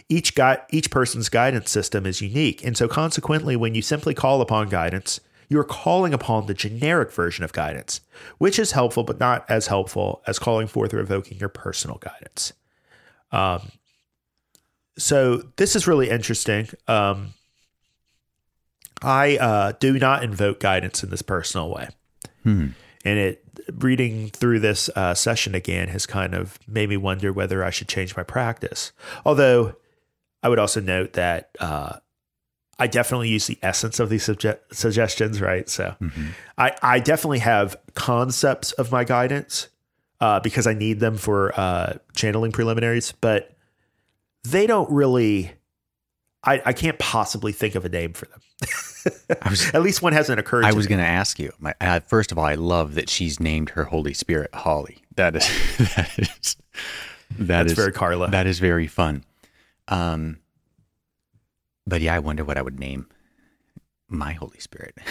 Each gui- each person's guidance system is unique, and so consequently when you simply call upon guidance, you're calling upon the generic version of guidance, which is helpful but not as helpful as calling forth or evoking your personal guidance. Um, so this is really interesting. Um, I uh, do not invoke guidance in this personal way. Hmm. And it reading through this uh, session again has kind of made me wonder whether I should change my practice. Although I would also note that uh, I definitely use the essence of these suggestions, right? So mm-hmm. I, I definitely have concepts of my guidance uh, because I need them for uh, channeling preliminaries, but they don't really I, I can't possibly think of a name for them. was, At least one hasn't occurred. To me. I was going to ask you. My, uh, first of all, I love that she's named her Holy Spirit Holly. That is that is that That's is, very Carla. That is very fun. Um, but yeah, I wonder what I would name my Holy Spirit.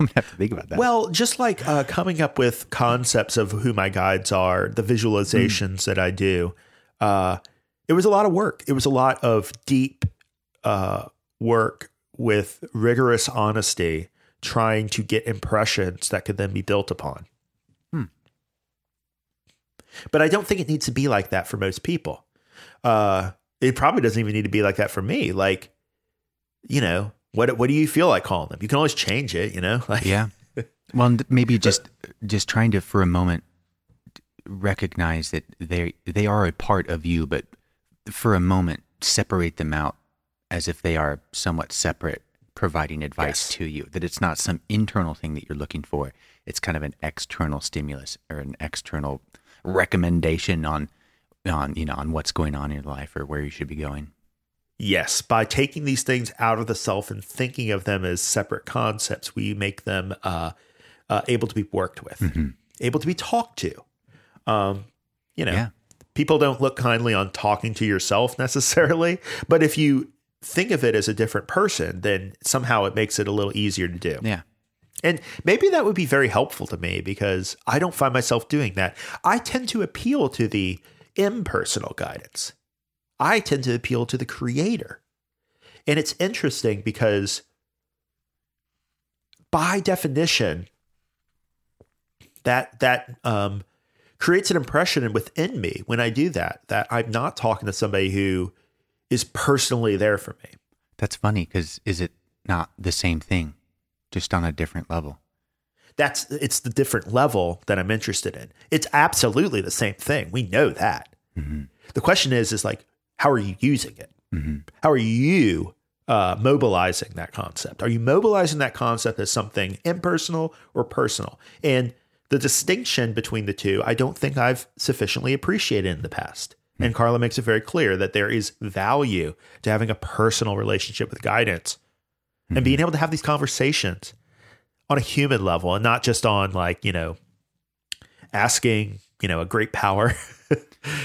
I'm gonna have to think about that. Well, just like uh, coming up with concepts of who my guides are, the visualizations mm. that I do. Uh, it was a lot of work. It was a lot of deep uh, work with rigorous honesty, trying to get impressions that could then be built upon. Hmm. But I don't think it needs to be like that for most people. Uh, it probably doesn't even need to be like that for me. Like, you know, what what do you feel like calling them? You can always change it. You know, like yeah. Well, maybe just just trying to for a moment recognize that they they are a part of you, but for a moment separate them out as if they are somewhat separate providing advice yes. to you that it's not some internal thing that you're looking for it's kind of an external stimulus or an external recommendation on on you know on what's going on in your life or where you should be going yes by taking these things out of the self and thinking of them as separate concepts we make them uh, uh, able to be worked with mm-hmm. able to be talked to um, you know yeah. people don't look kindly on talking to yourself necessarily but if you think of it as a different person, then somehow it makes it a little easier to do. Yeah. And maybe that would be very helpful to me because I don't find myself doing that. I tend to appeal to the impersonal guidance. I tend to appeal to the creator. And it's interesting because by definition, that that um, creates an impression within me when I do that, that I'm not talking to somebody who is personally there for me. That's funny because is it not the same thing, just on a different level? That's it's the different level that I'm interested in. It's absolutely the same thing. We know that. Mm-hmm. The question is, is like, how are you using it? Mm-hmm. How are you uh, mobilizing that concept? Are you mobilizing that concept as something impersonal or personal? And the distinction between the two, I don't think I've sufficiently appreciated in the past. Mm-hmm. And Carla makes it very clear that there is value to having a personal relationship with guidance and being mm-hmm. able to have these conversations on a human level and not just on like, you know, asking, you know, a great power.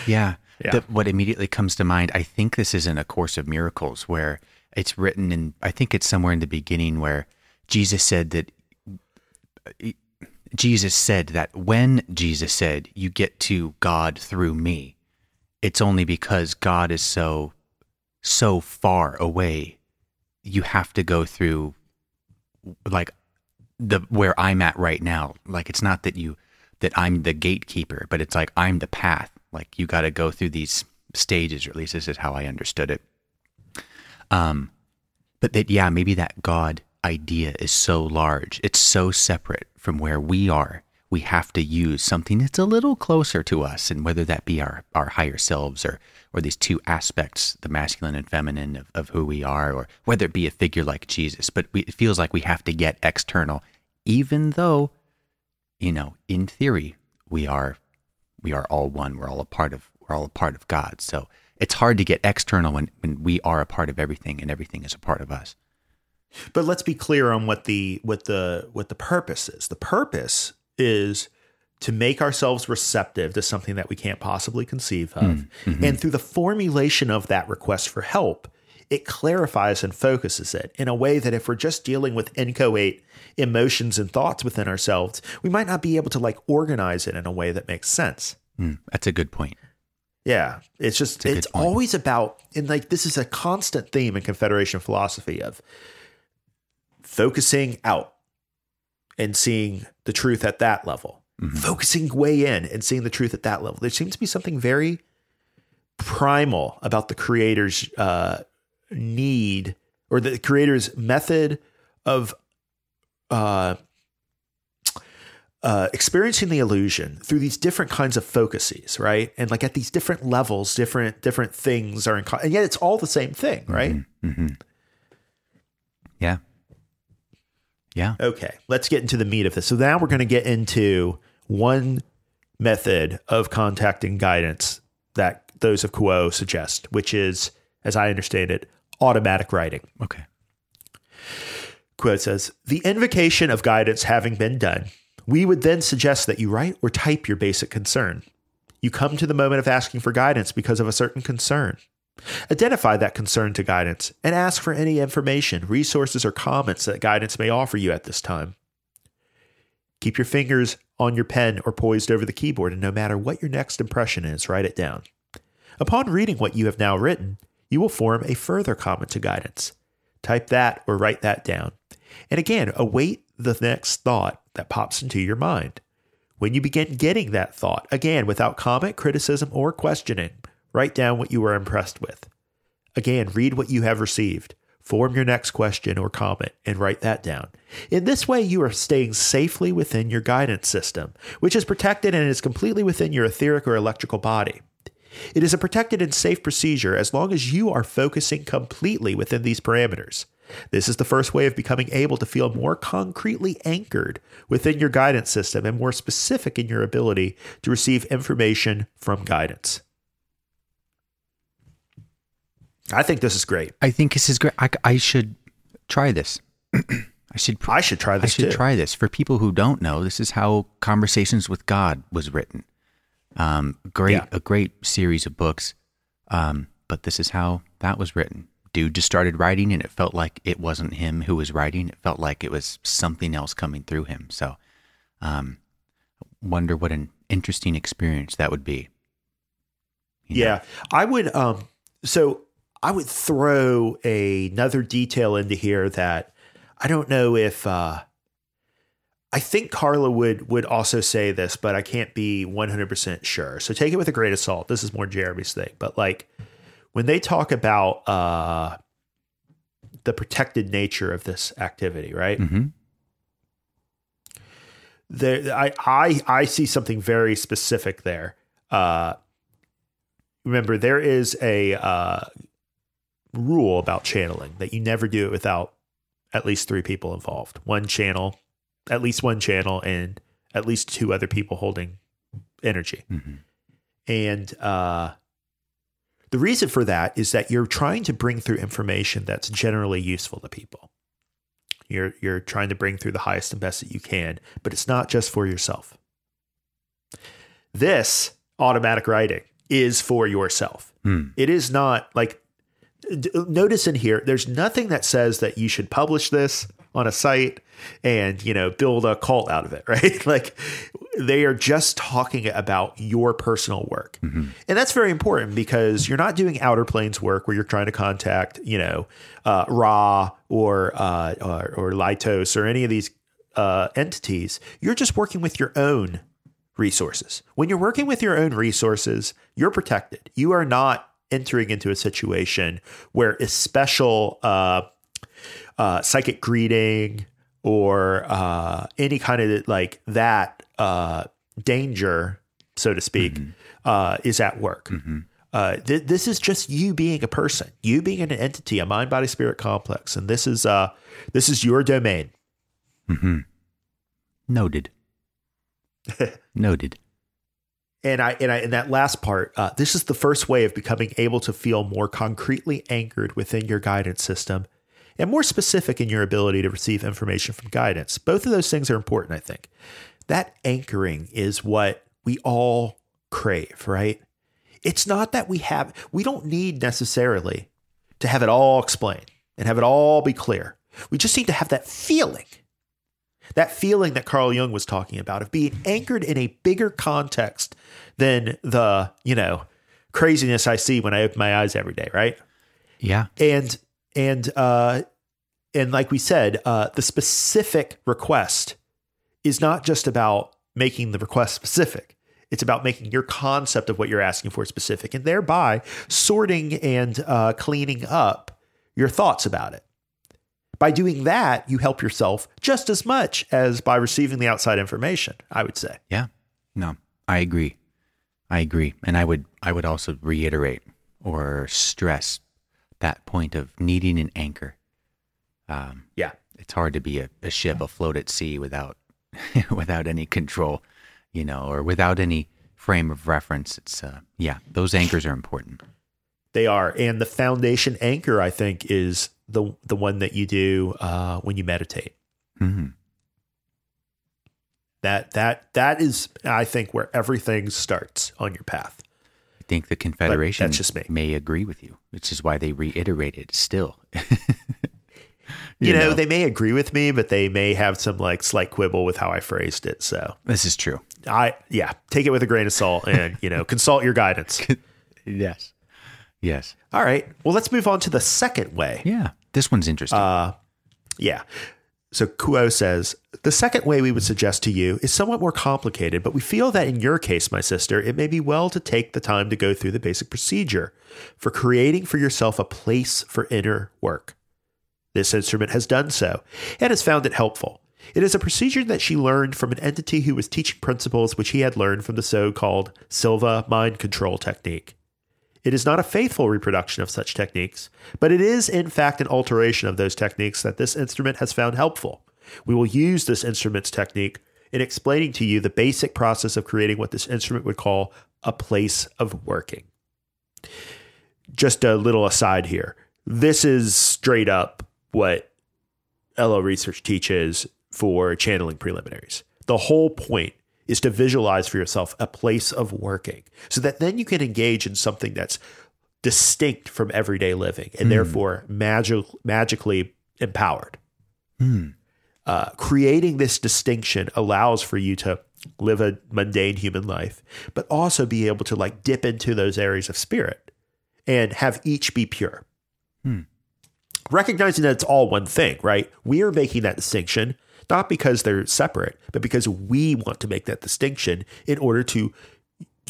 Yeah. Yeah. The, what immediately comes to mind, I think this is in A Course of Miracles where it's written in, I think it's somewhere in the beginning where Jesus said that, uh, Jesus said that when Jesus said, you get to God through me, it's only because God is so, so far away. You have to go through like the where I'm at right now. Like it's not that you that I'm the gatekeeper, but it's like I'm the path. Like you got to go through these stages, or at least this is how I understood it. Um, but that yeah, maybe that God idea is so large, it's so separate from where we are. We have to use something that's a little closer to us, and whether that be our our higher selves or or these two aspects, the masculine and feminine of, of who we are, or whether it be a figure like Jesus. But we, it feels like we have to get external, even though, you know, in theory, we are we are all one. We're all a part of we're all a part of God. So it's hard to get external when, when we are a part of everything and everything is a part of us. But let's be clear on what the what the what the purpose is. The purpose is to make ourselves receptive to something that we can't possibly conceive of. And through the formulation of that request for help, it clarifies and focuses it in a way that if we're just dealing with inchoate emotions and thoughts within ourselves, we might not be able to like organize it in a way that makes sense. Mm, that's a good point. Yeah, it's just it's always about and like this is a constant theme in Confederation philosophy of focusing out and seeing the truth at that level. Focusing way in and seeing the truth at that level. There seems to be something very primal about the creator's uh, need or the creator's method of uh, uh, experiencing the illusion through these different kinds of focuses, right? And like at these different levels, different different things are in, co- and yet it's all the same thing, right? hmm Yeah. Yeah. Okay, let's get into the meat of this. So now we're going to get into one method of contacting guidance that those of Q'uo suggest, which is, as I understand it, automatic writing. Okay. Quote says, The invocation of guidance having been done, we would then suggest that you write or type your basic concern. You come to the moment of asking for guidance because of a certain concern. Identify that concern to guidance and ask for any information, resources, or comments that guidance may offer you at this time. Keep your fingers on your pen or poised over the keyboard, and no matter what your next impression is, write it down. Upon reading what you have now written, you will form a further comment to guidance. Type that or write that down. And again, await the next thought that pops into your mind. When you begin getting that thought, again, without comment, criticism, or questioning, write down what you were impressed with. Again, read what you have received. Form your next question or comment and write that down. In this way, you are staying safely within your guidance system, which is protected and is completely within your etheric or electrical body. It is a protected and safe procedure as long as you are focusing completely within these parameters. This is the first way of becoming able to feel more concretely anchored within your guidance system and more specific in your ability to receive information from guidance. I think this is great. I think this is great. I, I should try this. I should. I should try I this should too. try this. For people who don't know, this is how Conversations with God was written. Um, great, Yeah. a great series of books. Um, but this is how that was written. Dude just started writing, and it felt like it wasn't him who was writing. It felt like it was something else coming through him. So, um, wonder what an interesting experience that would be. You know? Yeah, I would. Um, so I would throw a, another detail into here that I don't know if. Uh, I think Carla would would also say this, but I can't be one hundred percent sure. So take it with a grain of salt. This is more Jeremy's thing, but like when they talk about uh, the protected nature of this activity, right? hmm there I, I I see something very specific there. Uh, remember, there is a uh, rule about channeling that you never do it without at least three people involved. One channel, at least one channel, and at least two other people holding energy. hmm And uh, the reason for that is that you're trying to bring through information that's generally useful to people. You're you're trying to bring through the highest and best that you can, but it's not just for yourself. This automatic writing is for yourself. It is not like d- notice in here there's nothing that says that you should publish this on a site and you know build a cult out of it right like they are just talking about your personal work and that's very important because you're not doing outer planes work where you're trying to contact you know uh, ra or, uh, or or Laitos or any of these uh, entities you're just working with your own resources. When you're working with your own resources, you're protected. You are not entering into a situation where a special uh, uh, psychic greeting or uh, any kind of like that uh, danger, so to speak, uh, is at work. Uh, th- this is just you being a person, you being an entity, a mind, body, spirit complex, and this is uh, this is your domain. Noted. Noted. And I and I in that last part, uh, this is the first way of becoming able to feel more concretely anchored within your guidance system, and more specific in your ability to receive information from guidance. Both of those things are important, I think. That anchoring is what we all crave, right? It's not that we have we don't need necessarily to have it all explained and have it all be clear. We just need to have that feeling that feeling that Carl Jung was talking about of being anchored in a bigger context than the, you know, craziness I see when I open my eyes every day, right? Yeah. And and uh and like we said, uh the specific request is not just about making the request specific. It's about making your concept of what you're asking for specific and thereby sorting and uh, cleaning up your thoughts about it. By doing that, you help yourself just as much as by receiving the outside information, I would say. Yeah. No, I agree. I agree. And I would I would also reiterate or stress that point of needing an anchor. Um, Yeah. it's hard to be a, a ship afloat at sea without without any control, you know, or without any frame of reference. It's uh, yeah, those anchors are important. They are. And the foundation anchor, I think, is the the one that you do uh, when you meditate. hmm That that that is, I think, where everything starts on your path. I think the Confederation may agree with you, which is why they reiterate it still. You, You know, know. they may agree with me, but they may have some like slight quibble with how I phrased it. So this is true. I, yeah, take it with a grain of salt, and you know, consult your guidance. Yes. Yes. All right. Well, let's move on to the second way. Yeah. This one's interesting. Uh, Yeah. So Q'uo says the second way we would suggest to you is somewhat more complicated, but we feel that in your case, my sister, it may be well to take the time to go through the basic procedure for creating for yourself a place for inner work. This instrument has done so and has found it helpful. It is a procedure that she learned from an entity who was teaching principles which he had learned from the so called Silva mind control technique. It is not a faithful reproduction of such techniques, but it is, in fact, an alteration of those techniques that this instrument has found helpful. We will use this instrument's technique in explaining to you the basic process of creating what this instrument would call a place of working. Just a little aside here. This is straight up what LL Research teaches for channeling preliminaries. The whole point is to visualize for yourself a place of working so that then you can engage in something that's distinct from everyday living and hmm. therefore magic, magically empowered. Hmm. Uh, creating this distinction allows for you to live a mundane human life, but also be able to like dip into those areas of spirit and have each be pure hmm. recognizing that it's all one thing, right? We are making that distinction not because they're separate, but because we want to make that distinction in order to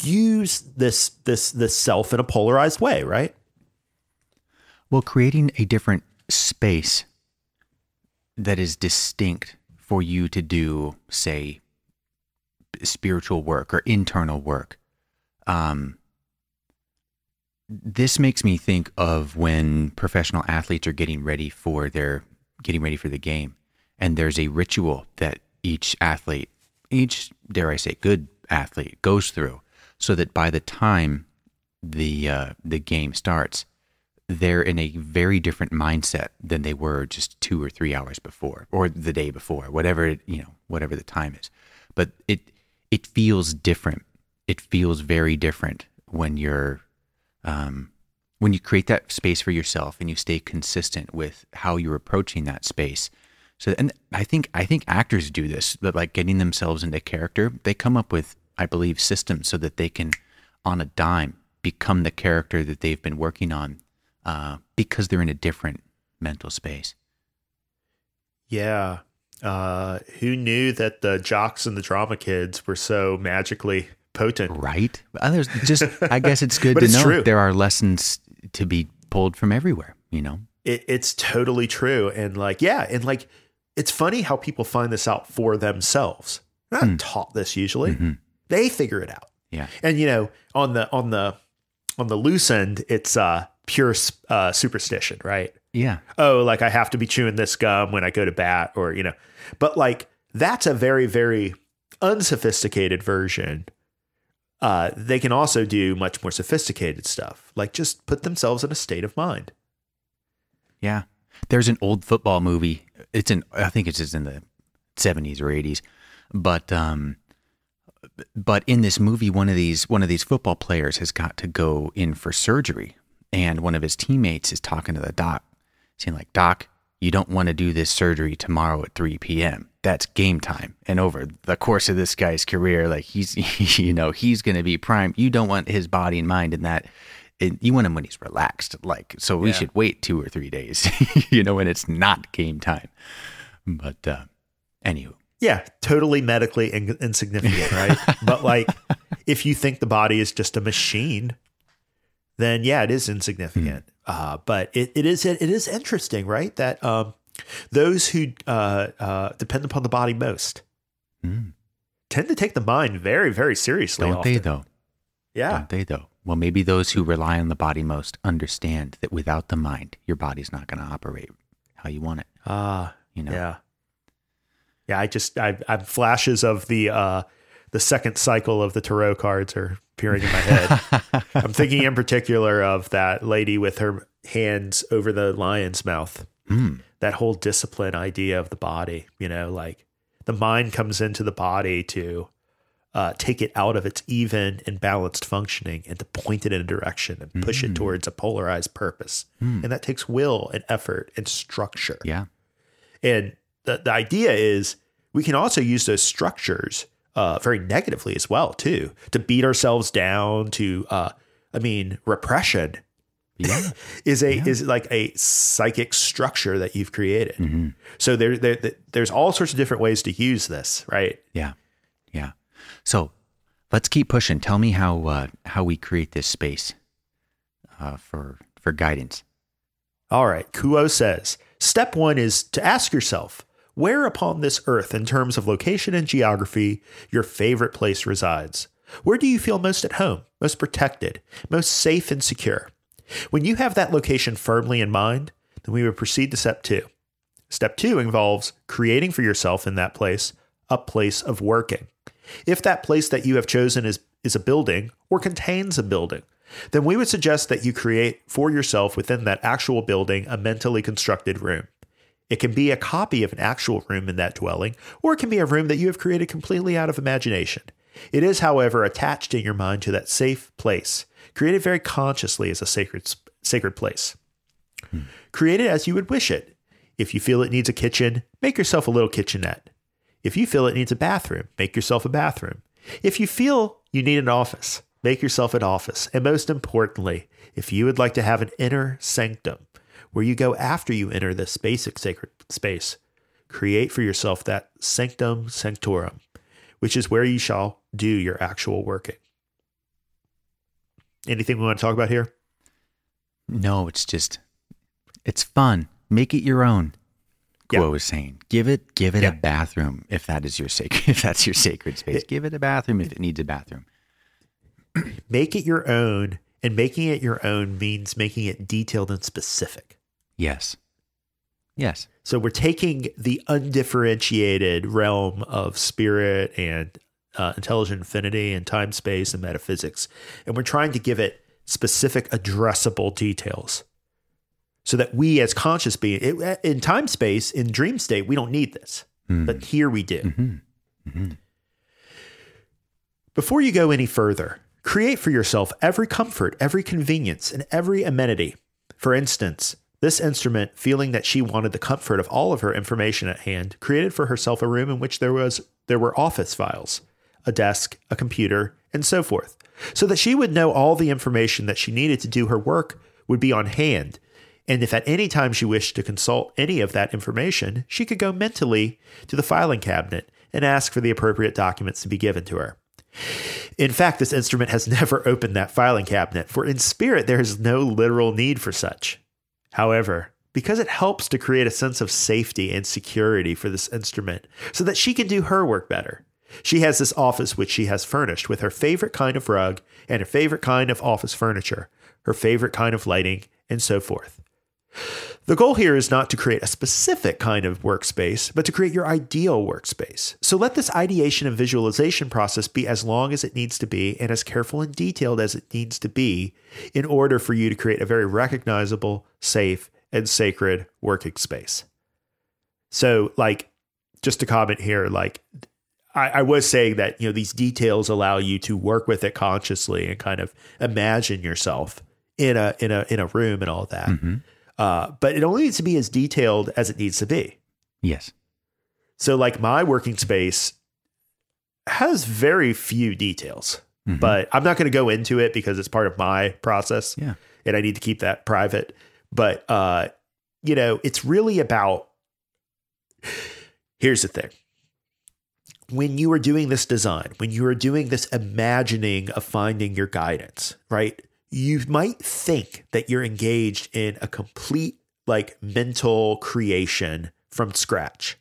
use this this this self in a polarized way, right? well, creating a different space that is distinct for you to do, say, spiritual work or internal work. Um, this makes me think of when professional athletes are getting ready for their getting ready for the game and there's a ritual that each athlete each dare i say good athlete goes through so that by the time the uh, the game starts they're in a very different mindset than they were just two or three hours before or the day before, whatever you know, whatever the time is. But it it feels different. It feels very different when you're um, when you create that space for yourself and you stay consistent with how you're approaching that space. So, and I think I think actors do this, but like getting themselves into character, they come up with, I believe, systems so that they can, on a dime, become the character that they've been working on, uh, because they're in a different mental space. Yeah. Uh, who knew that the jocks and the drama kids were so magically potent? Right. Others just, I guess it's good to it's know true. there are lessons to be pulled from everywhere. You know. It, it's totally true, and like, yeah, and like, it's funny how people find this out for themselves. They're not taught this usually; they figure it out. Yeah. And you know, on the on the on the loose end, it's uh, pure uh, superstition, right? Yeah. oh, like I have to be chewing this gum when I go to bat, or, you know, but like that's a very, very unsophisticated version. Uh, they can also do much more sophisticated stuff, like just put themselves in a state of mind. Yeah. There's an old football movie. It's in I think it's in the 70s or 80s. But um but in this movie one of these one of these football players has got to go in for surgery and one of his teammates is talking to the doc saying like doc you don't want to do this surgery tomorrow at 3 p.m. That's game time. And over the course of this guy's career, like he's, you know, he's going to be prime. You don't want his body and mind in that. It, you want him when he's relaxed. Like, so we Yeah. should wait two or three days, you know, when it's not game time. But, uh, anywho, Yeah, totally medically in- insignificant, right? but like, if you think the body is just a machine, then yeah, it is insignificant. Uh, but it, it is it is interesting, right? That um, those who uh, uh, depend upon the body most Mm. tend to take the mind very, very seriously. don't they though? Yeah, Don't they though? Well, maybe those who rely on the body most understand that without the mind, your body's not going to operate how you want it. Ah, You know? yeah, yeah. I just I, I flashes of the uh, the second cycle of the tarot cards are appearing in my head. I'm thinking in particular of that lady with her hands over the lion's mouth. Mm. That whole discipline idea of the body, you know, like the mind comes into the body to uh, take it out of its even and balanced functioning and to point it in a direction and push it towards a polarized purpose. And that takes will and effort and structure. Yeah. And the, the idea is we can also use those structures uh, very negatively as well, too, to beat ourselves down. To, uh, I mean, repression Yeah. is a is like a psychic structure that you've created. Mm-hmm. So there, there, there's all sorts of different ways to use this, right? Yeah, yeah. So let's keep pushing. Tell me how uh, how we create this space uh, for for guidance. All right. Q'uo says step one is to ask yourself where upon this earth, in terms of location and geography, your favorite place resides. Where do you feel most at home, most protected, most safe and secure? When you have that location firmly in mind, then we would proceed to step two. Step two involves creating for yourself in that place a place of working. If that place that you have chosen is, is a building or contains a building, then we would suggest that you create for yourself within that actual building a mentally constructed room. It can be a copy of an actual room in that dwelling, or it can be a room that you have created completely out of imagination. It is, however, attached in your mind to that safe place, created very consciously as a sacred, sacred place. Hmm. Create it as you would wish it. If you feel it needs a kitchen, make yourself a little kitchenette. If you feel it needs a bathroom, make yourself a bathroom. If you feel you need an office, make yourself an office. And most importantly, if you would like to have an inner sanctum where you go after you enter this basic sacred space, create for yourself that sanctum sanctorum, which is where you shall do your actual working. Anything we want to talk about here? No, it's just it's fun. Make it your own. Yeah. Was saying, give it give it Yeah. a bathroom if that is your sacred if that's your sacred space. give it a bathroom if it needs a bathroom. Make it your own, and making it your own means making it detailed and specific. Yes. Yes. So we're taking the undifferentiated realm of spirit and uh, intelligent infinity and time, space, and metaphysics, and we're trying to give it specific, addressable details. So that we as conscious being it, in time space in dream state we don't need this. Hmm. But here we do. Mm-hmm. Mm-hmm. Before you go any further create for yourself every comfort every convenience and every amenity. For instance this instrument feeling that she wanted the comfort of all of her information at hand created for herself a room in which there was there were office files a desk a computer and so forth. So that she would know all the information that she needed to do her work would be on hand and if at any time she wished to consult any of that information, she could go mentally to the filing cabinet and ask for the appropriate documents to be given to her. In fact, this instrument has never opened that filing cabinet, for in spirit there is no literal need for such. However, because it helps to create a sense of safety and security for this instrument so that she can do her work better. She has this office which she has furnished with her favorite kind of rug and her favorite kind of office furniture, her favorite kind of lighting, and so forth. The goal here is not to create a specific kind of workspace, but to create your ideal workspace. So let this ideation and visualization process be as long as it needs to be and as careful and detailed as it needs to be in order for you to create a very recognizable, safe, and sacred working space. So, like, just a comment here, like, I, I was saying that, you know, these details allow you to work with it consciously and kind of imagine yourself in a in a in a room and all that. Mm-hmm. Uh, but it only needs to be as detailed as it needs to be. Yes. So, like my working space has very few details, but I'm not going to go into it because it's part of my process, Yeah. and I need to keep that private. But uh, you know, it's really about. Here's the thing. When you are doing this design, when you are doing this imagining of finding your guidance, right? You might think that you're engaged in a complete like mental creation from scratch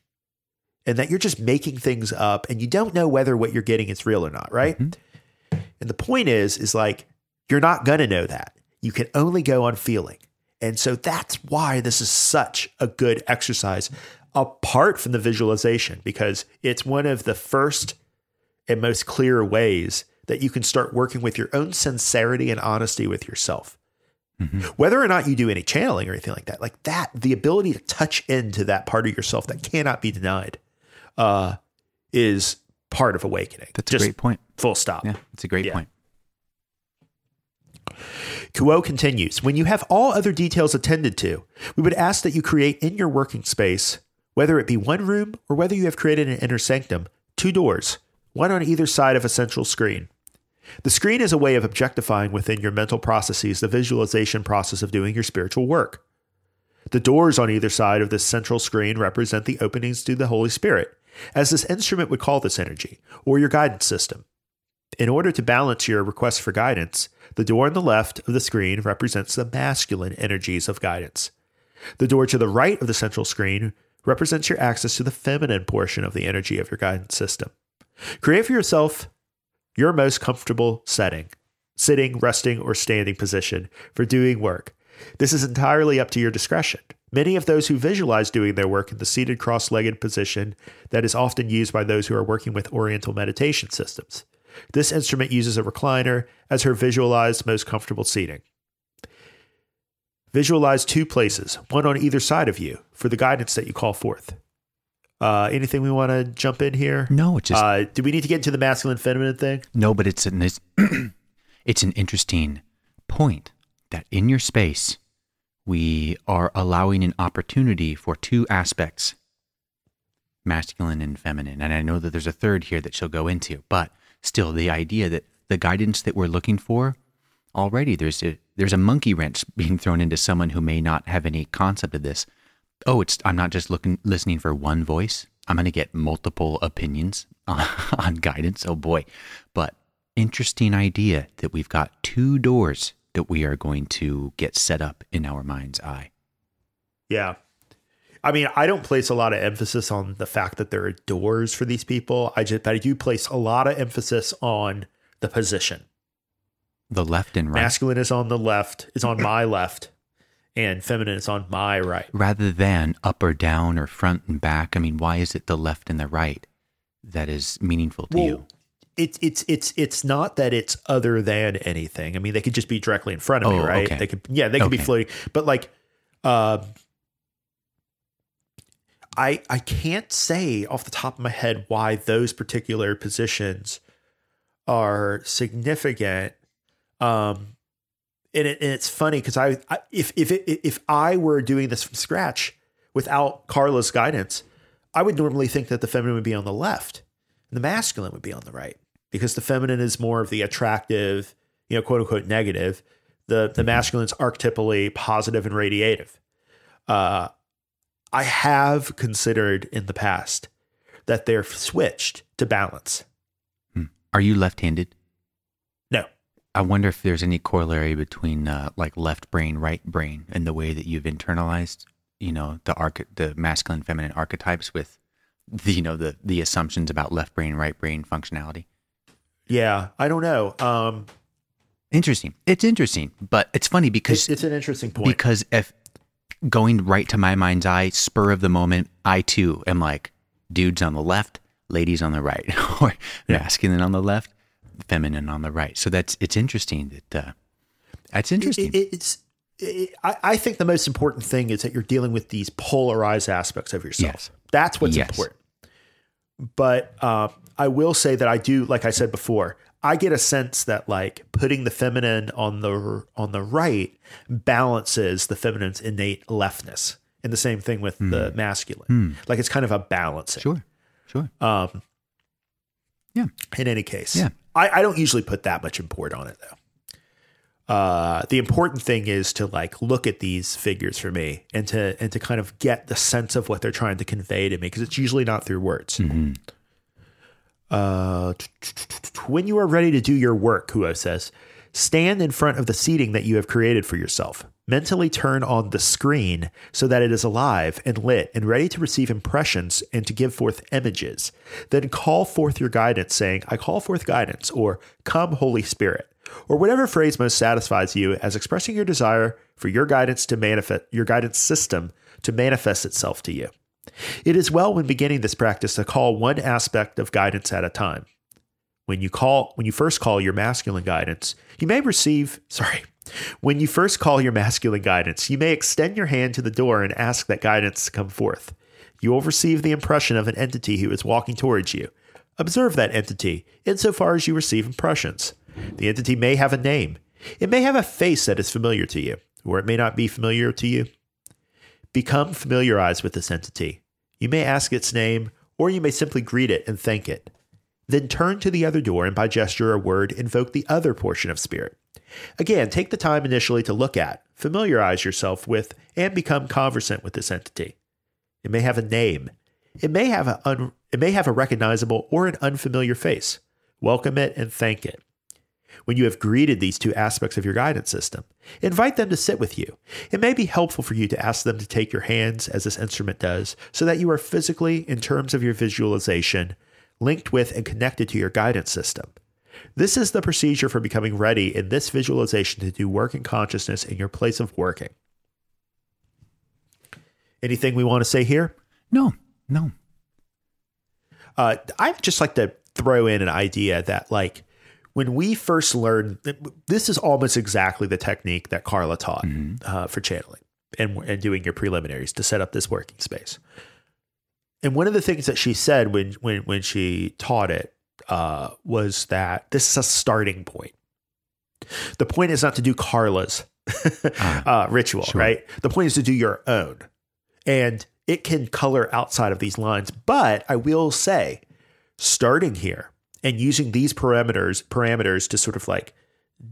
and that you're just making things up and you don't know whether what you're getting is real or not, right? Mm-hmm. And the point is is like you're not going to know that. You can only go on feeling. And so that's why this is such a good exercise apart from the visualization because it's one of the first and most clear ways that you can start working with your own sincerity and honesty with yourself. Whether or not you do any channeling or anything like that, like that, the ability to touch into that part of yourself that cannot be denied, uh, is part of awakening. That's Just a great point. Full stop. Yeah. it's a great Yeah. point. Q'uo continues When you have all other details attended to, we would ask that you create in your working space, whether it be one room or whether you have created an inner sanctum, two doors, one on either side of a central screen. The screen is a way of objectifying within your mental processes the visualization process of doing your spiritual work. The doors on either side of this central screen represent the openings to the Holy Spirit, as this instrument would call this energy, or your guidance system. In order to balance your request for guidance, the door on the left of the screen represents the masculine energies of guidance. The door to the right of the central screen represents your access to the feminine portion of the energy of your guidance system. Create for yourself your most comfortable setting, sitting, resting, or standing position for doing work. This is entirely up to your discretion. Many of those who visualize doing their work in the seated cross legged position that is often used by those who are working with Oriental meditation systems. This instrument uses a recliner as her visualized most comfortable seating. Visualize two places, one on either side of you, for the guidance that you call forth. Uh, anything we want to jump in here? No, it's just Uh, do we need to get into the masculine feminine thing? no, but it's an it's, it's an interesting point that in your space we are allowing an opportunity for two aspects, masculine and feminine. And I know that there's a third here that she'll go into, but still the idea that the guidance that we're looking for already there's a there's a monkey wrench being thrown into someone who may not have any concept of this. Oh, it's I'm not just looking listening for one voice. I'm going to get multiple opinions on, on guidance. Oh boy. But interesting idea that we've got two doors that we are going to get set up in our mind's eye. Yeah. I mean, I don't place a lot of emphasis on the fact that there are doors for these people. I just, but I do place a lot of emphasis on the position. The left and right. Masculine is on the left, is on my left, and feminine is on my right. rather than up or down or front and back. I mean, why is it the left and the right that is meaningful to you? It's it's it's it's not that it's other than anything. I mean, they could just be directly in front of me, Oh, right? okay. They could, yeah, they could be floating. But like, Um, I I can't say off the top of my head why those particular positions are significant. Um, and, it, and it's funny because I, I if if it, if I were doing this from scratch without Carla's guidance, I would normally think that the feminine would be on the left and the masculine would be on the right because the feminine is more of the attractive, you know, quote unquote negative. The the masculine's archetypally positive and radiative. Uh, I have considered in the past that they're switched to balance. Hmm. Are you left-handed? I wonder if there's any corollary between uh, like left brain, right brain, and the way that you've internalized, you know, the arch- the masculine, feminine archetypes with the, you know, the the assumptions about left brain, right brain functionality. Yeah, I don't know. Um, Interesting. It's interesting, but it's funny because it's, it's an interesting point. because if going right to my mind's eye, spur of the moment, I too am like dudes on the left, ladies on the right, or masculine on the left, feminine on the right. So that's it's interesting that uh, that's interesting. It- it- it's it, I, I think the most important thing is that you're dealing with these polarized aspects of yourself. Yes. That's what's Yes. important. But uh, I will say that I do, like I said before, I get a sense that like putting the feminine on the on the right balances the feminine's innate leftness, and the same thing with the masculine. Like it's kind of a balancing. sure, sure. Um, Yeah. In any case, Yeah. I, I don't usually put that much import on it though. Uh, the important thing is to like look at these figures for me and to and to kind of get the sense of what they're trying to convey to me because it's usually not through words. Uh, when you are ready to do your work, Q'uo says, stand in front of the seating that you have created for yourself. Mentally turn on the screen so that it is alive and lit and ready to receive impressions and to give forth images. Then call forth your guidance, saying, I call forth guidance, or Come, Holy Spirit, or whatever phrase most satisfies you as expressing your desire for your guidance to manifest, your guidance system to manifest itself to you. It is well when beginning this practice to call one aspect of guidance at a time. When you call when you first call your masculine guidance, you may receive sorry. When you first call your masculine guidance, you may extend your hand to the door and ask that guidance to come forth. You will receive the impression of an entity who is walking towards you. Observe that entity insofar as you receive impressions. The entity may have a name. It may have a face that is familiar to you, or it may not be familiar to you. Become familiarized with this entity. You may ask its name, or you may simply greet it and thank it. Then turn to the other door and by gesture or word invoke the other portion of spirit. Again, take the time initially to look at, familiarize yourself with, and become conversant with this entity. It may have a name. It may have a un, it may have a recognizable or an unfamiliar face. Welcome it and thank it. When you have greeted these two aspects of your guidance system, invite them to sit with you. It may be helpful for you to ask them to take your hands, as this instrument does, so that you are physically, in terms of your visualization, linked with and connected to your guidance system. This is the procedure for becoming ready in this visualization to do work in consciousness in your place of working. Anything we want to say here? No, no. Uh, I'd just like to throw in an idea that, like, when we first learned, this is almost exactly the technique that Carla taught uh, for channeling and, and doing your preliminaries to set up this working space. And one of the things that she said when when when she taught it uh, was that this is a starting point. The point is not to do Carla's uh, ritual, sure. right? The point is to do your own, and it can color outside of these lines. But I will say, starting here and using these parameters parameters to sort of like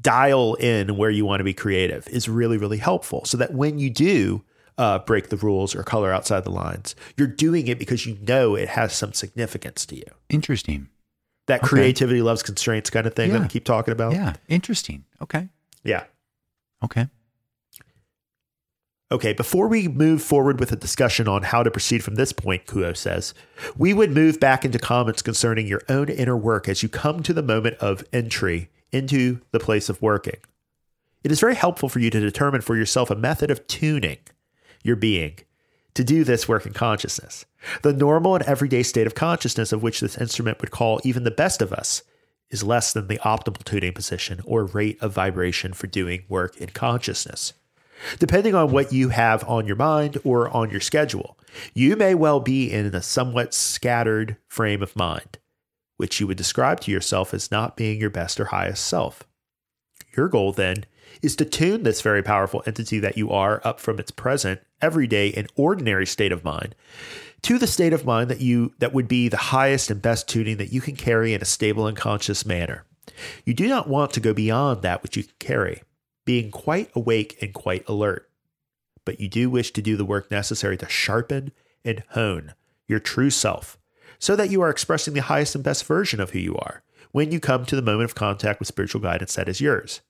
dial in where you want to be creative is really really helpful. So that when you do uh, break the rules or color outside the lines, you're doing it because you know it has some significance to you. Interesting. That Okay. creativity loves constraints kind of thing that Yeah. we keep talking about. Yeah, interesting. Okay. Yeah. Okay. Okay, before we move forward with a discussion on how to proceed from this point, Q'uo says, we would move back into comments concerning your own inner work as you come to the moment of entry into the place of working. It is very helpful for you to determine for yourself a method of tuning your being to do this work in consciousness. The normal and everyday state of consciousness of which this instrument would call even the best of us is less than the optimal tuning position or rate of vibration for doing work in consciousness. depending on what you have on your mind or on your schedule. You may well be in a somewhat scattered frame of mind, which you would describe to yourself as not being your best or highest self. Your goal then is to tune this very powerful entity that you are up from its present, everyday, and ordinary state of mind to the state of mind that you that would be the highest and best tuning that you can carry in a stable and conscious manner. You do not want to go beyond that which you can carry, being quite awake and quite alert. But you do wish to do the work necessary to sharpen and hone your true self so that you are expressing the highest and best version of who you are when you come to the moment of contact with spiritual guidance that is yours.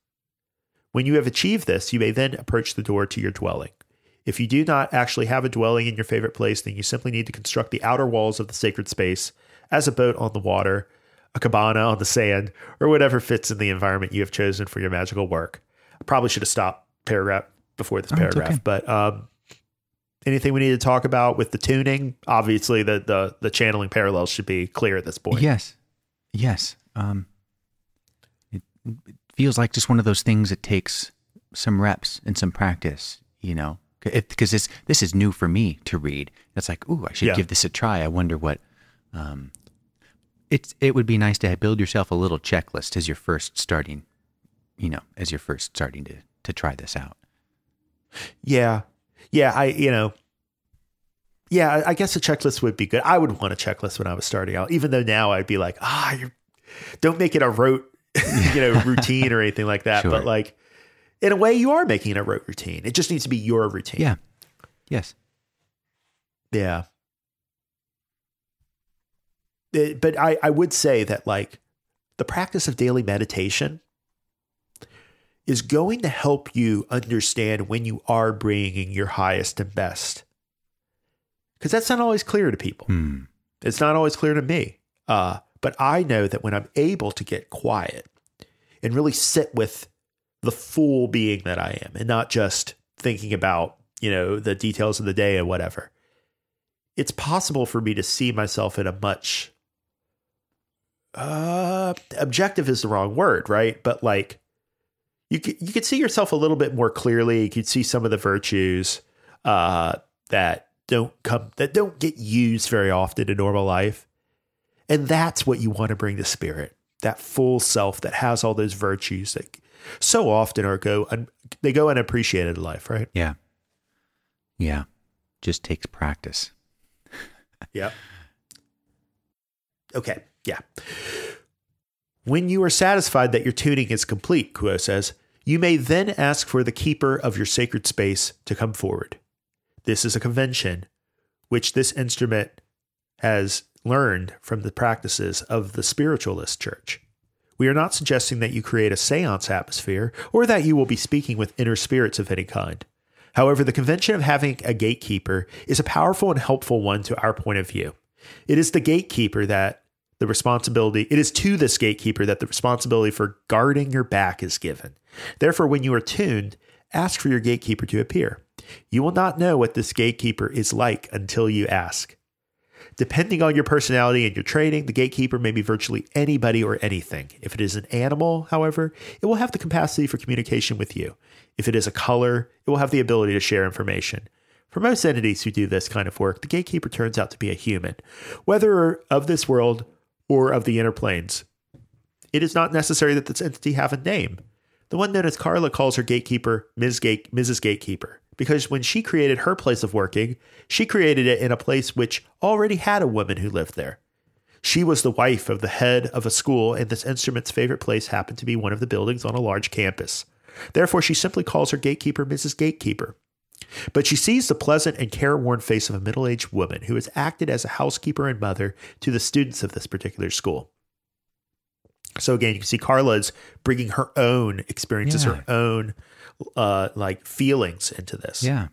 When you have achieved this, you may then approach the door to your dwelling. If you do not actually have a dwelling in your favorite place, then you simply need to construct the outer walls of the sacred space as a boat on the water, a cabana on the sand, or whatever fits in the environment you have chosen for your magical work. I probably should have stopped paragraph before this Oh, paragraph, okay. but um, anything we need to talk about with the tuning? Obviously, the the the channeling parallels should be clear at this point. Yes. Yes. Um, it, it feels like just one of those things that takes some reps and some practice, you know, because this this is new for me to read. It's like, ooh, I should Yeah. give this a try. I wonder what. Um, it's it would be nice to build yourself a little checklist as you're first starting, you know, as you're first starting to to try this out. Yeah. Yeah. I, you know, yeah, I- I guess a checklist would be good. I would want a checklist when I was starting out, even though now I'd be like, ah, you don't make it a rote, you know, routine or anything like that. Sure. But like, in a way, you are making a rote routine. It just needs to be your routine. Yeah. Yes. Yeah. It- but I, I would say that like the practice of daily meditation is going to help you understand when you are bringing your highest and best. Because that's not always clear to people. Hmm. It's not always clear to me. Uh, but I know that when I'm able to get quiet and really sit with the full being that I am and not just thinking about, you know, the details of the day and whatever, it's possible for me to see myself in a much uh objective is the wrong word, right? But like you could you could see yourself a little bit more clearly. You could see some of the virtues uh that don't come that don't get used very often in normal life. And that's what you want to bring to spirit. That full self that has all those virtues that so often are go un, they go unappreciated in life, right? Yeah. Yeah. Just takes practice. Yep. Okay. Yeah. When you are satisfied that your tuning is complete, Q'uo says, you may then ask for the keeper of your sacred space to come forward. This is a convention which this instrument has learned from the practices of the spiritualist church. We are not suggesting that you create a seance atmosphere or that you will be speaking with inner spirits of any kind. However, the convention of having a gatekeeper is a powerful and helpful one to our point of view. It is the gatekeeper that the responsibility, it is to this gatekeeper that the responsibility for guarding your back is given. Therefore, when you are tuned, ask for your gatekeeper to appear. You will not know what this gatekeeper is like until you ask. Depending on your personality and your training, the gatekeeper may be virtually anybody or anything. If it is an animal, however, it will have the capacity for communication with you. If it is a color, it will have the ability to share information. For most entities who do this kind of work, the gatekeeper turns out to be a human, whether of this world or of the inner planes. It is not necessary that this entity have a name. The one known as Carla calls her gatekeeper Ms. Gate, Mrs. Gatekeeper because when she created her place of working, she created it in a place which already had a woman who lived there. She was the wife of the head of a school, and this instrument's favorite place happened to be one of the buildings on a large campus. Therefore, she simply calls her gatekeeper Mrs. Gatekeeper. But she sees the pleasant and careworn face of a middle aged woman who has acted as a housekeeper and mother to the students of this particular school. So again, you can see Carla's bringing her own experiences, Yeah. her own uh, like feelings into this. Yeah.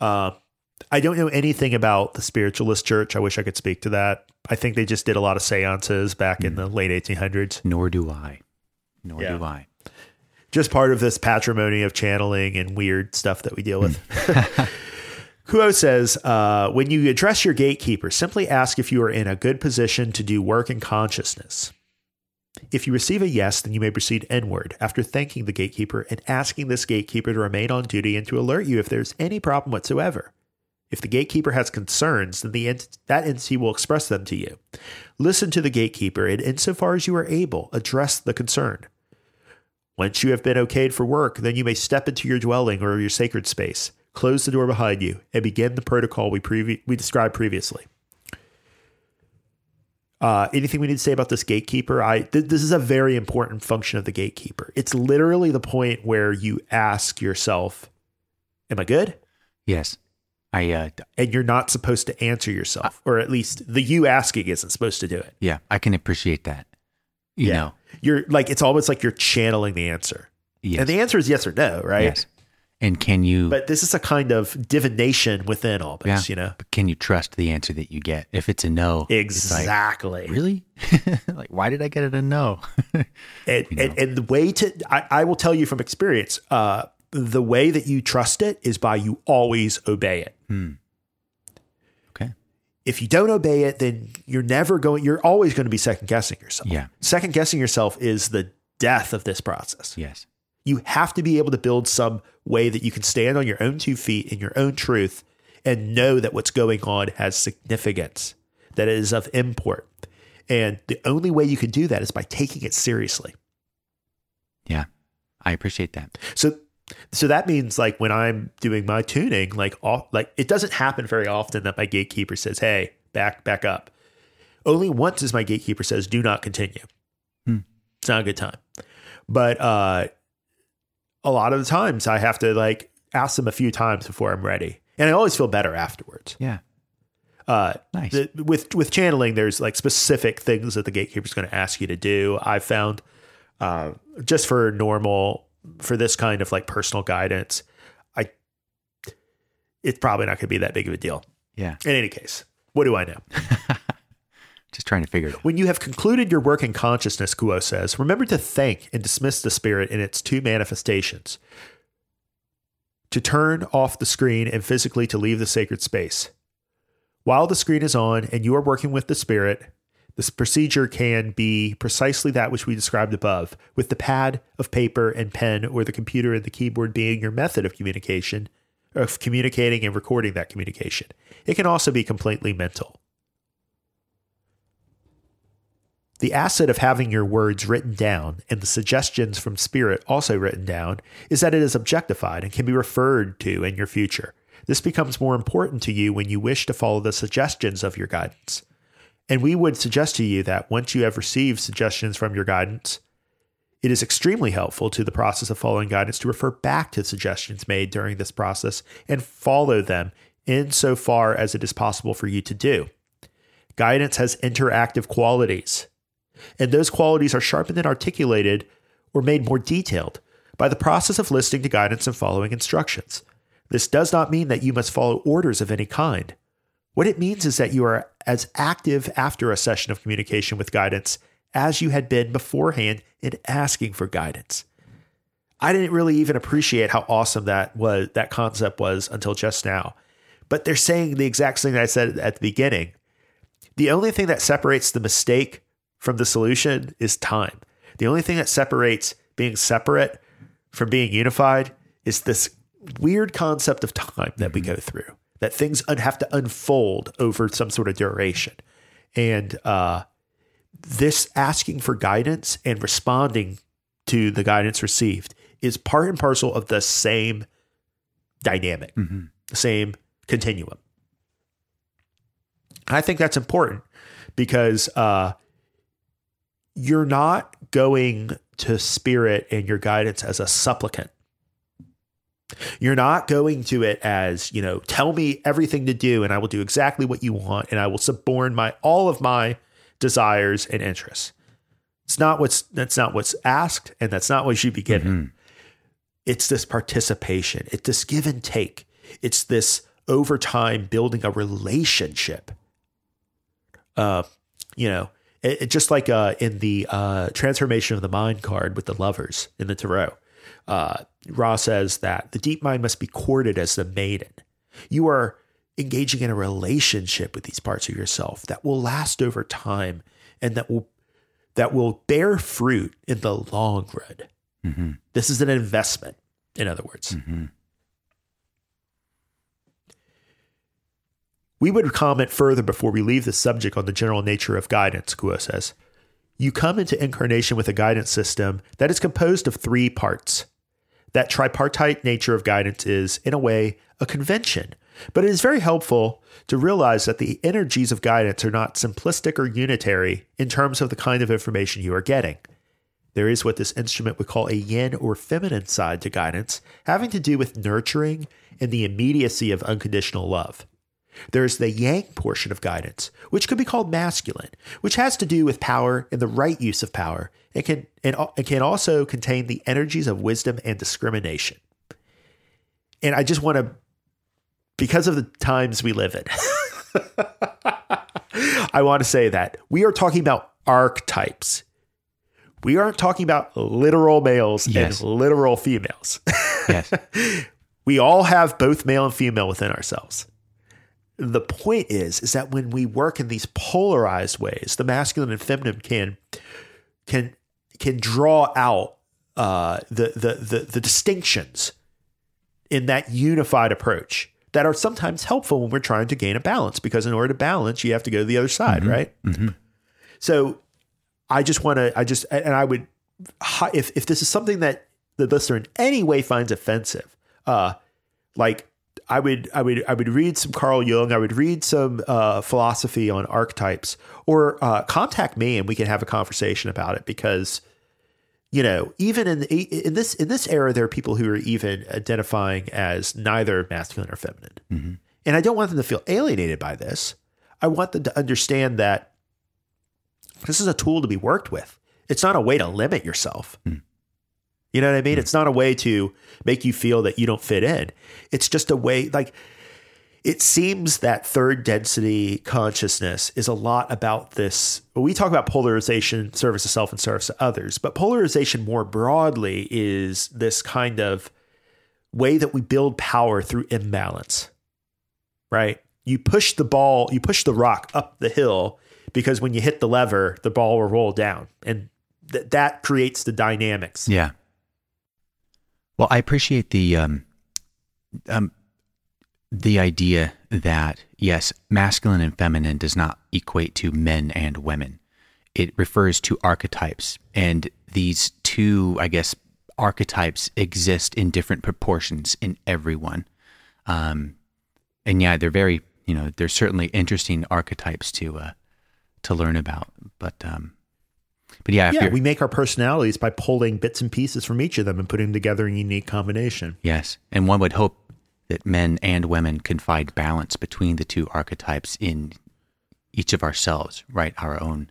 Uh, I don't know anything about the spiritualist church. I wish I could speak to that. I think they just did a lot of seances back in the late 1800s. Nor do I. Nor Yeah. do I. Just part of this patrimony of channeling and weird stuff that we deal with. Q'uo says, uh, when you address your gatekeeper, simply ask if you are in a good position to do work in consciousness. If you receive a yes, then you may proceed inward after thanking the gatekeeper and asking this gatekeeper to remain on duty and to alert you if there's any problem whatsoever. If the gatekeeper has concerns, then the ent- that entity will express them to you. Listen to the gatekeeper and, insofar as you are able, address the concern. Once you have been okayed for work, then you may step into your dwelling or your sacred space, close the door behind you, and begin the protocol we, previ- we described previously. Uh, anything we need to say about this gatekeeper? I th- this is a very important function of the gatekeeper. It's literally the point where you ask yourself, "Am I good?" Yes. I uh And you're not supposed to answer yourself, or at least the you asking isn't supposed to do it. yeah, I can appreciate that. You know. you're like it's almost like you're channeling the answer, Yes. and the answer is yes or no, right? Yes. And can you But this is a kind of divination within all yeah, this, you know. But can you trust the answer that you get? If it's a no, it's like, Exactly. really? like why did I get it a no? and, and and the way to I, I will tell you from experience uh the way that you trust it is by you always obey it okay. if you don't obey it then you're never going you're always going to be second guessing yourself Yeah. second guessing yourself is the death of this process Yes. You have to be able to build some way that you can stand on your own two feet in your own truth and know that what's going on has significance that it is of import and the only way you can do that is by taking it seriously Yeah. I appreciate that. So so that means like when I'm doing my tuning, like all like it doesn't happen very often that my gatekeeper says, "Hey, back back up." Only once is my gatekeeper says, "Do not continue." Hmm. It's not a good time. But uh a lot of the times I have to like ask them a few times before I'm ready. And I always feel better afterwards. Yeah. Uh Nice. the, with with channeling, there's like specific things that the gatekeeper is going to ask you to do. I found uh, just for normal for this kind of like personal guidance, I it's probably not going to be that big of a deal. yeah. In any case, what do I know? Just trying to figure it out. When you have concluded your work in consciousness, Q'uo says, remember to thank and dismiss the spirit in its two manifestations. To turn off the screen and physically to leave the sacred space. While the screen is on and you are working with the spirit, this procedure can be precisely that which we described above, with the pad of paper and pen or the computer and the keyboard being your method of communication, of communicating and recording that communication. It can also be completely mental. The asset of having your words written down and the suggestions from spirit also written down is that it is objectified and can be referred to in your future. This becomes more important to you when you wish to follow the suggestions of your guidance. And we would suggest to you that once you have received suggestions from your guidance, it is extremely helpful to the process of following guidance to refer back to suggestions made during this process and follow them insofar as it is possible for you to do. Guidance has interactive qualities, and those qualities are sharpened and articulated or made more detailed by the process of listening to guidance and following instructions. This does not mean that you must follow orders of any kind. What it means is that you are as active after a session of communication with guidance as you had been beforehand in asking for guidance. I didn't really even appreciate how awesome that was that concept was until just now. But they're saying the exact thing that I said at the beginning. The only thing that separates the mistake from the solution is time. The only thing that separates being separate from being unified is this weird concept of time that we go through, that things un- have to unfold over some sort of duration. And uh, this asking for guidance and responding to the guidance received is part and parcel of the same dynamic, the same continuum. I think that's important because uh, you're not going to spirit and your guidance as a supplicant. You're not going to it as, you know, tell me everything to do and I will do exactly what you want and I will suborn my all of my desires and interests. It's not what's that's not what's asked and that's not what you should be given. It's this participation. It's this give and take. It's this over time building a relationship. Uh, you know, it, it- just like uh, in the uh, transformation of the mind card with the lovers in the tarot, uh, Ra says that the deep mind must be courted as the maiden. You are engaging in a relationship with these parts of yourself that will last over time and that will that will bear fruit in the long run. Mm-hmm. This is an investment, in other words. Mm-hmm. We would comment further before we leave the subject on the general nature of guidance, Q'uo says. You come into incarnation with a guidance system that is composed of three parts. That tripartite nature of guidance is, in a way, a convention, but it is very helpful to realize that the energies of guidance are not simplistic or unitary in terms of the kind of information you are getting. There is what this instrument would call a yin or feminine side to guidance, having to do with nurturing and the immediacy of unconditional love. There is the yang portion of guidance, which could be called masculine, which has to do with power and the right use of power. It can and it can also contain the energies of wisdom and discrimination. And I just want to because of the times we live in. I want to say that we are talking about archetypes. We aren't talking about literal males Yes. and literal females. Yes. we all have both male and female within ourselves. The point is, is that when we work in these polarized ways, the masculine and feminine can can can draw out uh, the, the the the distinctions in that unified approach that are sometimes helpful when we're trying to gain a balance. Because in order to balance, you have to go to the other side, right? So I just want to, I just, and I would, if if this is something that the listener in any way finds offensive, uh, like I would, I would, I would read some Carl Jung, I would read some uh, philosophy on archetypes, or uh, contact me and we can have a conversation about it because. You know, even in in this in this era, there are people who are even identifying as neither masculine or feminine, and I don't want them to feel alienated by this. I want them to understand that this is a tool to be worked with. It's not a way to limit yourself. You know what I mean? Hmm. It's not a way to make you feel that you don't fit in. It's just a way, like, it seems that third density consciousness is a lot about this. We talk about polarization, service to self, and service to others, but polarization more broadly is this kind of way that we build power through imbalance, right? You push the ball, you push the rock up the hill because when you hit the lever, the ball will roll down. And th- that creates the dynamics. Yeah. Well, I appreciate the um, um, the idea that yes, masculine and feminine does not equate to men and women. It refers to archetypes, and these two, I guess, archetypes exist in different proportions in everyone. Um, and yeah, they're very, you know, they're certainly interesting archetypes to uh, to learn about. But um, but yeah, Yeah, we make our personalities by pulling bits and pieces from each of them and putting them together in a unique combination. Yes. And one would hope that men and women can find balance between the two archetypes in each of ourselves, right? Our own.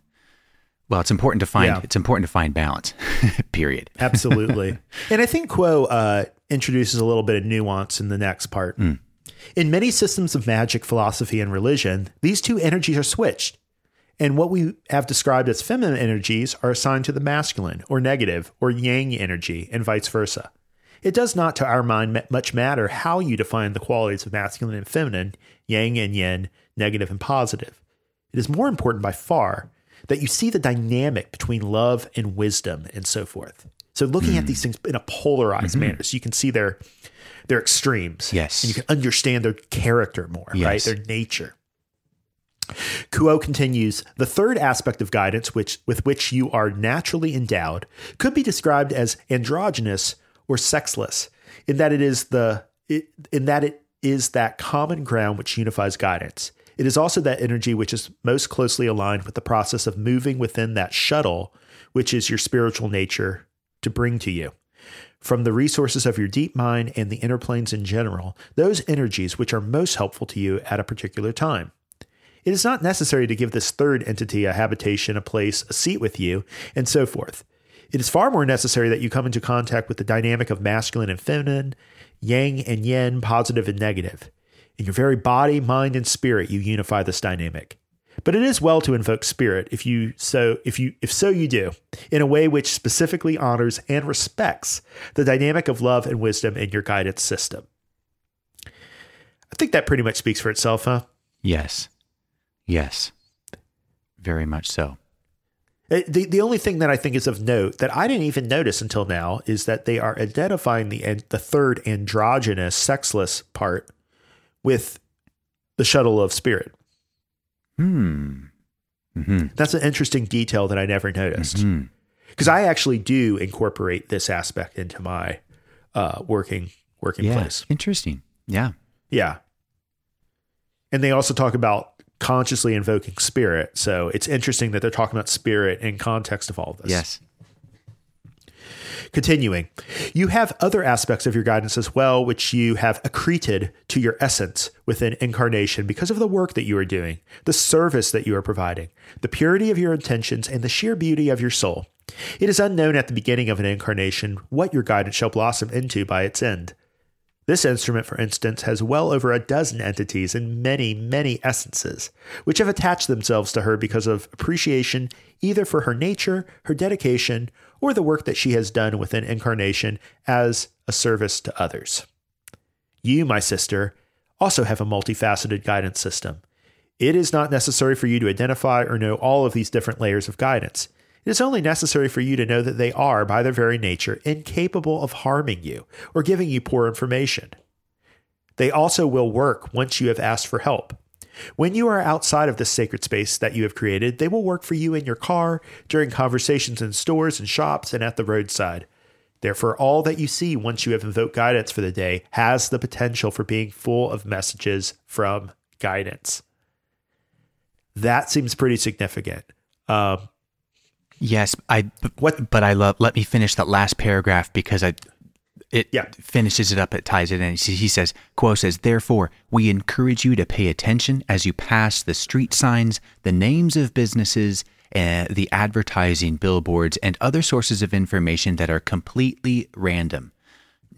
Well, it's important to find Yeah. it's important to find balance. period. Absolutely. and I think Q'uo uh, introduces a little bit of nuance in the next part. In many systems of magic, philosophy, and religion, these two energies are switched. And what we have described as feminine energies are assigned to the masculine or negative or yang energy, and vice versa. It does not, to our mind, much matter how you define the qualities of masculine and feminine, yang and yin, negative and positive. It is more important by far that you see the dynamic between love and wisdom and so forth. So looking at hmm. these things in a polarized mm-hmm. manner, so you can see their their extremes. Yes. And you can understand their character more, right? Yes. Their nature. Q'uo continues, the third aspect of guidance which with which you are naturally endowed could be described as androgynous or sexless, in that it is the it, in that it is that common ground which unifies guidance. It is also that energy which is most closely aligned with the process of moving within that shuttle, which is your spiritual nature to bring to you. From the resources of your deep mind and the inner planes in general, those energies which are most helpful to you at a particular time. It is not necessary to give this third entity a habitation, a place, a seat with you, and so forth. It is far more necessary that you come into contact with the dynamic of masculine and feminine, yang and yin, positive and negative. In your very body, mind, and spirit, you unify this dynamic. But it is well to invoke spirit if you so if you if so you do, in a way which specifically honors and respects the dynamic of love and wisdom in your guidance system. I think that pretty much speaks for itself, huh? Yes. Yes. Very much so. Uh, The, the only thing that I think is of note that I didn't even notice until now is that they are identifying the the third androgynous, sexless part with the shuttle of spirit. Hmm. Mm-hmm. That's an interesting detail that I never noticed. Because I actually do incorporate this aspect into my uh, working working Yeah. place. Interesting. Yeah. Yeah, and they also talk about consciously invoking spirit. So it's interesting that they're talking about spirit in context of all of this. Yes. Continuing, you have other aspects of your guidance as well, which you have accreted to your essence within incarnation because of the work that you are doing, the service that you are providing, the purity of your intentions, and the sheer beauty of your soul. It is unknown at the beginning of an incarnation what your guidance shall blossom into by its end. This instrument, for instance, has well over a dozen entities and many, many essences, which have attached themselves to her because of appreciation either for her nature, her dedication, or the work that she has done within incarnation as a service to others. You, my sister, also have a multifaceted guidance system. It is not necessary for you to identify or know all of these different layers of guidance. It is only necessary for you to know that they are, by their very nature, incapable of harming you or giving you poor information. They also will work once you have asked for help. When you are outside of the sacred space that you have created, they will work for you in your car, during conversations in stores and shops, and at the roadside. Therefore, all that you see once you have invoked guidance for the day has the potential for being full of messages from guidance. That seems pretty significant. Um, Yes. I. What- But I love. Let me finish that last paragraph because I. It Yeah. finishes it up. It ties it in. He he says, "Q'uo says, therefore, we encourage you to pay attention as you pass the street signs, the names of businesses, uh, the advertising billboards, and other sources of information that are completely random.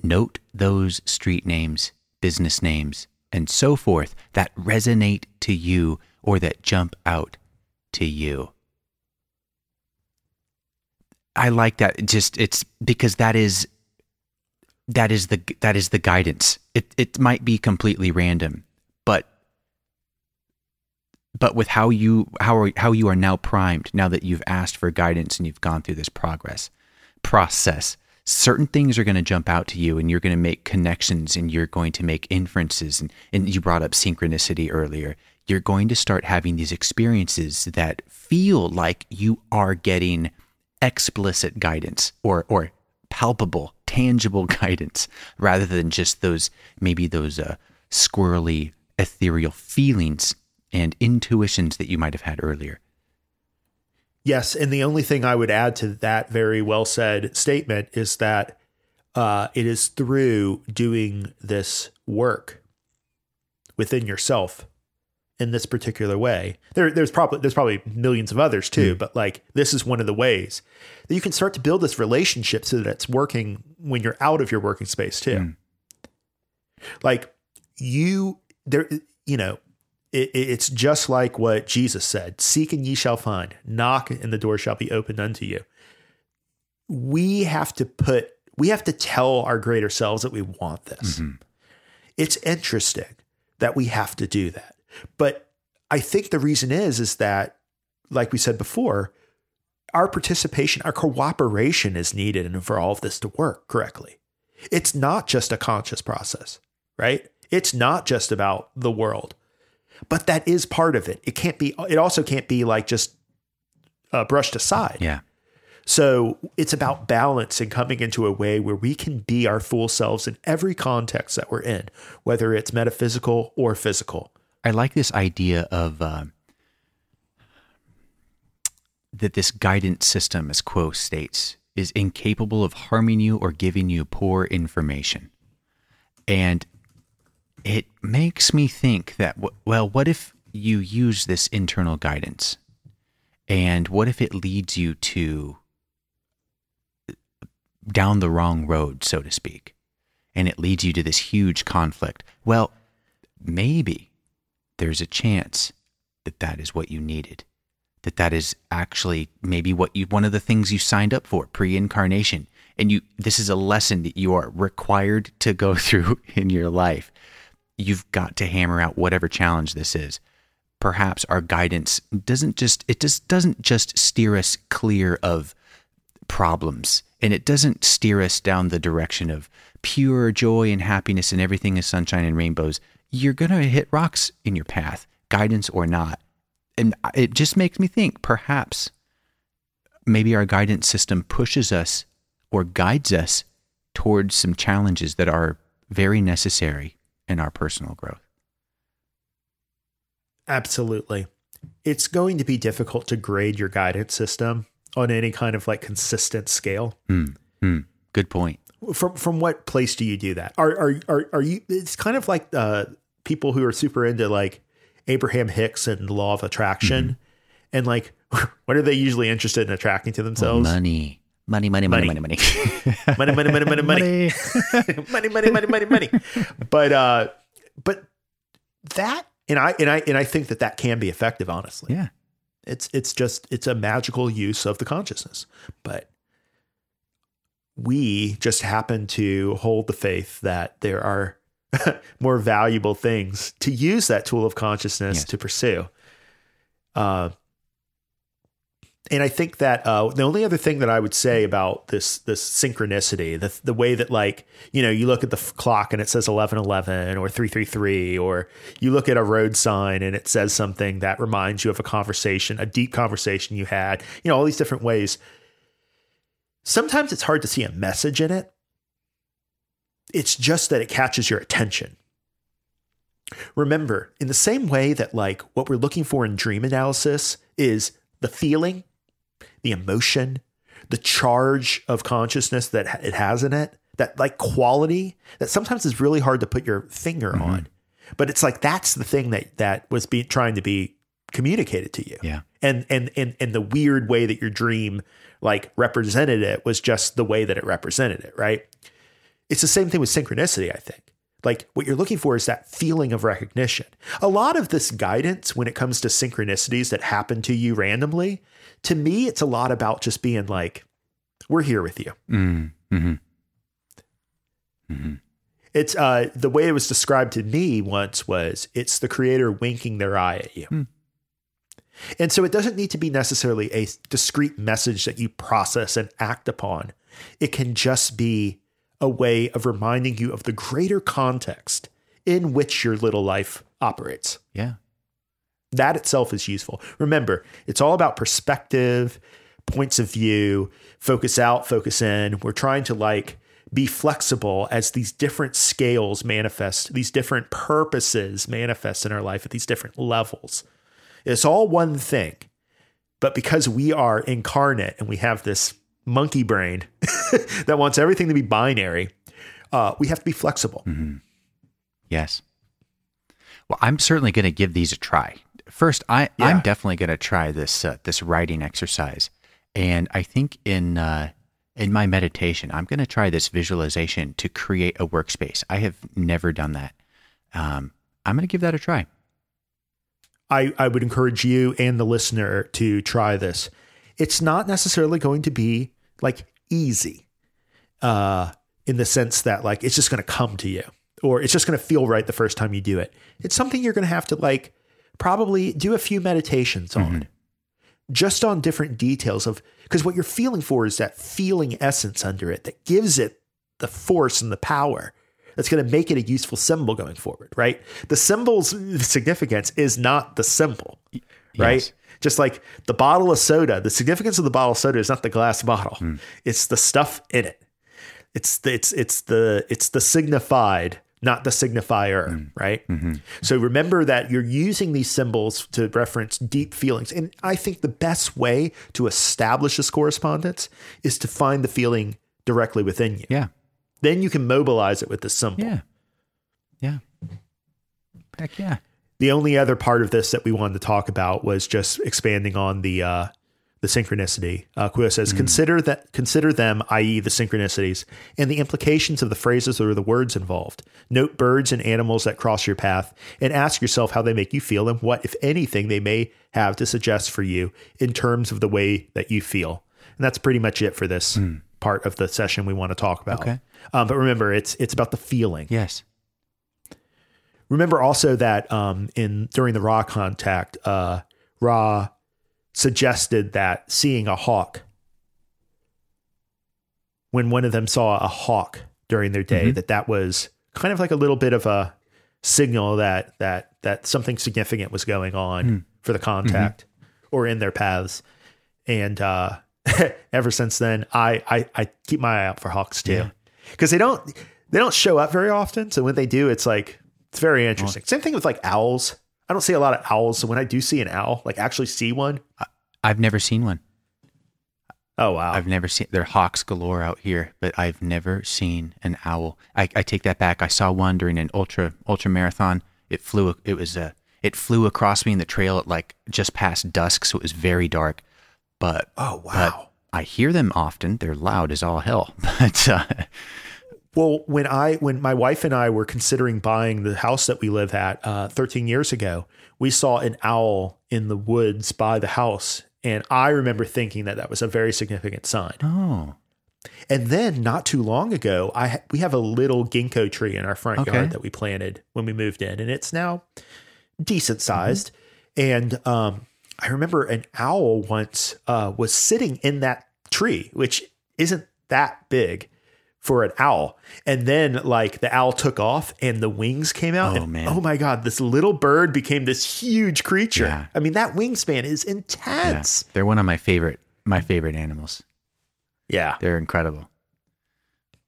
Note those street names, business names, and so forth that resonate to you or that jump out to you." I like that. Just it's because that is that is the that is the guidance. It it might be completely random, but but with how you how are, how you are now primed now that you've asked for guidance and you've gone through this progress process certain things are going to jump out to you and you're going to make connections and you're going to make inferences and, and you brought up synchronicity earlier you're going to start having these experiences that feel like you are getting explicit guidance or or palpable tangible guidance rather than just those maybe those uh, squirrely ethereal feelings and intuitions that you might have had earlier. Yes, and the only thing I would add to that very well said statement is that uh, it is through doing this work within yourself in this particular way. There, there's probably there's probably millions of others too, hmm. but like this is one of the ways that you can start to build this relationship so that it's working when you're out of your working space too. Hmm. Like you, there, you know, it, it- it's just like what Jesus said seek and ye shall find, knock and the door shall be opened unto you. We have to put, we have to tell our greater selves that we want this. Mm-hmm. It's interesting that we have to do that. But I think the reason is, is that, like we said before, our participation, our cooperation is needed and for all of this to work correctly. It's not just a conscious process, right? It's not just about the world but that is part of it. It can't be. It also can't be like just uh, brushed aside. yeah So it's about balance and coming into a way where we can be our full selves in every context that we're in, whether it's metaphysical or physical. I like this idea of uh, that this guidance system, as Q'uo states, is incapable of harming you or giving you poor information. And it makes me think that, well, what if you use this internal guidance? And what if it leads you to down the wrong road, so to speak? And it leads you to this huge conflict. Well, maybe there's a chance that that is what you needed that that is actually maybe what you one of the things you signed up for pre-incarnation. And you this is a lesson that you are required to go through in your life. You've got to hammer out whatever challenge this is. Perhaps our guidance doesn't just it just doesn't just steer us clear of problems. And it doesn't steer us down the direction of pure joy and happiness and everything is sunshine and rainbows you're going to hit rocks in your path guidance or not and it just makes me think perhaps maybe our guidance system pushes us or guides us towards some challenges that are very necessary in our personal growth Absolutely. It's going to be difficult to grade your guidance system on any kind of like consistent scale. Mm, mm, good point. From from what place do you do that? Are are are, are you? It's kind of like uh, people who are super into like Abraham Hicks and the law of attraction, mm-hmm. and like what are they usually interested in attracting to themselves? money. Money, money, money, money, money, money, money, money, money, money, money, money, money, money, money, money. But uh, but that and I and I and I think that that can be effective. Honestly, yeah. It's it's just it's a magical use of the consciousness, but we just happen to hold the faith that there are more valuable things to use that tool of consciousness yes. to pursue. Uh, and I think that uh, the only other thing that I would say about this this synchronicity, the the way that like you know you look at the f- clock and it says eleven eleven or three three three, or you look at a road sign and it says something that reminds you of a conversation, a deep conversation you had. You know all these different ways. Sometimes it's hard to see a message in it. It's just that it catches your attention. Remember, in the same way that like what we're looking for in dream analysis is the feeling the emotion, the charge of consciousness that it has in it, that like quality that sometimes is really hard to put your finger mm-hmm. on. But it's like that's the thing that that was being trying to be communicated to you. Yeah. And and and and the weird way that your dream like represented it was just the way that it represented it, right? It's the same thing with synchronicity, I think. Like what you're looking for is that feeling of recognition. A lot of this guidance when it comes to synchronicities that happen to you randomly to me, it's a lot about just being like, we're here with you. Mm, mm-hmm. Mm-hmm. It's uh, the way it was described to me once was it's the creator winking their eye at you. Mm. And so it doesn't need to be necessarily a discrete message that you process and act upon. It can just be a way of reminding you of the greater context in which your little life operates. Yeah. That itself is useful. Remember, it's all about perspective, points of view, focus out, focus in. We're trying to like be flexible as these different scales manifest, these different purposes manifest in our life at these different levels. It's all one thing. But because we are incarnate and we have this monkey brain that wants everything to be binary, uh, we have to be flexible. Mm-hmm. Yes. Well, I'm certainly going to give these a try first, I yeah. I'm definitely going to try this uh, this writing exercise, and I think in uh, in my meditation, I'm going to try this visualization to create a workspace. I have never done that. Um, I'm going to give that a try. I, I would encourage you and the listener to try this. It's not necessarily going to be like easy, uh, in the sense that like it's just going to come to you or it's just going to feel right the first time you do it. It's something you're going to have to like probably do a few meditations mm-hmm. on just on different details of because what you're feeling for is that feeling essence under it that gives it the force and the power that's going to make it a useful symbol going forward, right? The symbol's significance is not the symbol, right? Yes. Just like the bottle of soda, the significance of the bottle of soda is not the glass bottle; mm. it's the stuff in it. It's the, it's it's the it's the signified not the signifier, mm. right? Mm-hmm. So remember that you're using these symbols to reference deep feelings. And I think the best way to establish this correspondence is to find the feeling directly within you. Yeah. Then you can mobilize it with the symbol. Yeah. Yeah. Heck yeah. The only other part of this that we wanted to talk about was just expanding on the uh, the synchronicity. Uh, Q'uo says, mm. consider that consider them, i.e., the synchronicities, and the implications of the phrases or the words involved. Note birds and animals that cross your path, and ask yourself how they make you feel and what, if anything, they may have to suggest for you in terms of the way that you feel. And that's pretty much it for this mm. Part of the session we want to talk about. Okay. Um, but remember, it's it's about the feeling. Yes. remember also that um, in during the Ra contact, uh, Ra suggested that seeing a hawk when one of them saw a hawk during their day, that that was kind of like a little bit of a signal that that that something significant was going on for the contact or in their paths. And uh, ever since then, I, I I keep my eye out for hawks too, because they don't they don't show up very often. So when they do, it's like it's very interesting. Same thing with like owls. I don't see a lot of owls. So when I do see an owl, like actually see one, I've never seen one. oh wow, I've never seen. There are hawks galore out here, but I've never seen an owl. I, I take that back. I saw one during an ultra ultra marathon. It flew. It was a. It flew across me in the trail at like just past dusk, so it was very dark. But oh but wow. I hear them often. They're loud as all hell. But uh, Well, when I when my wife and I were considering buying the house that we live at uh, 13 years ago, we saw an owl in the woods by the house, and I remember thinking that that was a very significant sign. oh, And then not too long ago, I ha- we have a little ginkgo tree in our front Okay. yard that we planted when we moved in, and it's now decent sized. And um, I remember an owl once uh, was sitting in that tree, which isn't that big for an owl. And then like the owl took off and the wings came out. Oh, and, man. oh my god, this little bird became this huge creature. Yeah. I mean, that wingspan is yeah. intense. they're one of my favorite my favorite animals. yeah. They're incredible.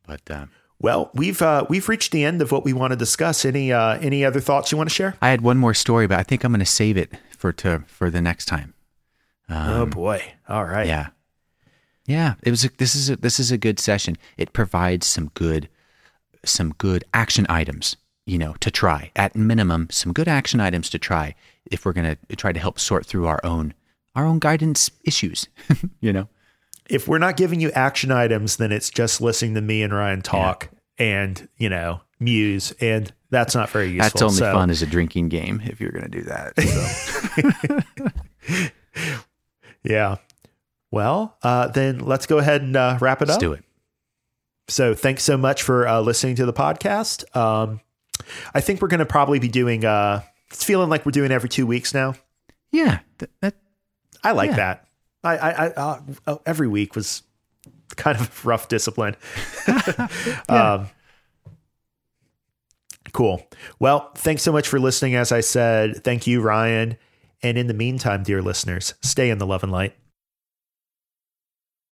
But um, Well, we've uh, we've reached the end of what we want to discuss. Any uh, any other thoughts you want to share? I had one more story, but I think I'm going to save it for to for the next time. oh boy! All right. Um, Yeah. Yeah, it was a, this is a, this is a good session. It provides some good some good action items, you know, to try. At minimum, some good action items to try if we're going to try to help sort through our own our own guidance issues, you know. If we're not giving you action items, then it's just listening to me and Ryan talk and you know muse, and that's not very useful. That's only So, fun as a drinking game if you're going to do that. So. Yeah. Well, uh, then let's go ahead and uh, wrap it Let's up. do it. So thanks so much for uh, listening to the podcast. Um, I think we're going to probably be doing. Uh, it's feeling like we're doing every two weeks now. Yeah, th- that, I like Yeah. that. I, I, I uh, uh, every week was kind of rough discipline. um, cool. Well, thanks so much for listening. As I said, thank you, Ryan. And in the meantime, dear listeners, stay in the love and light.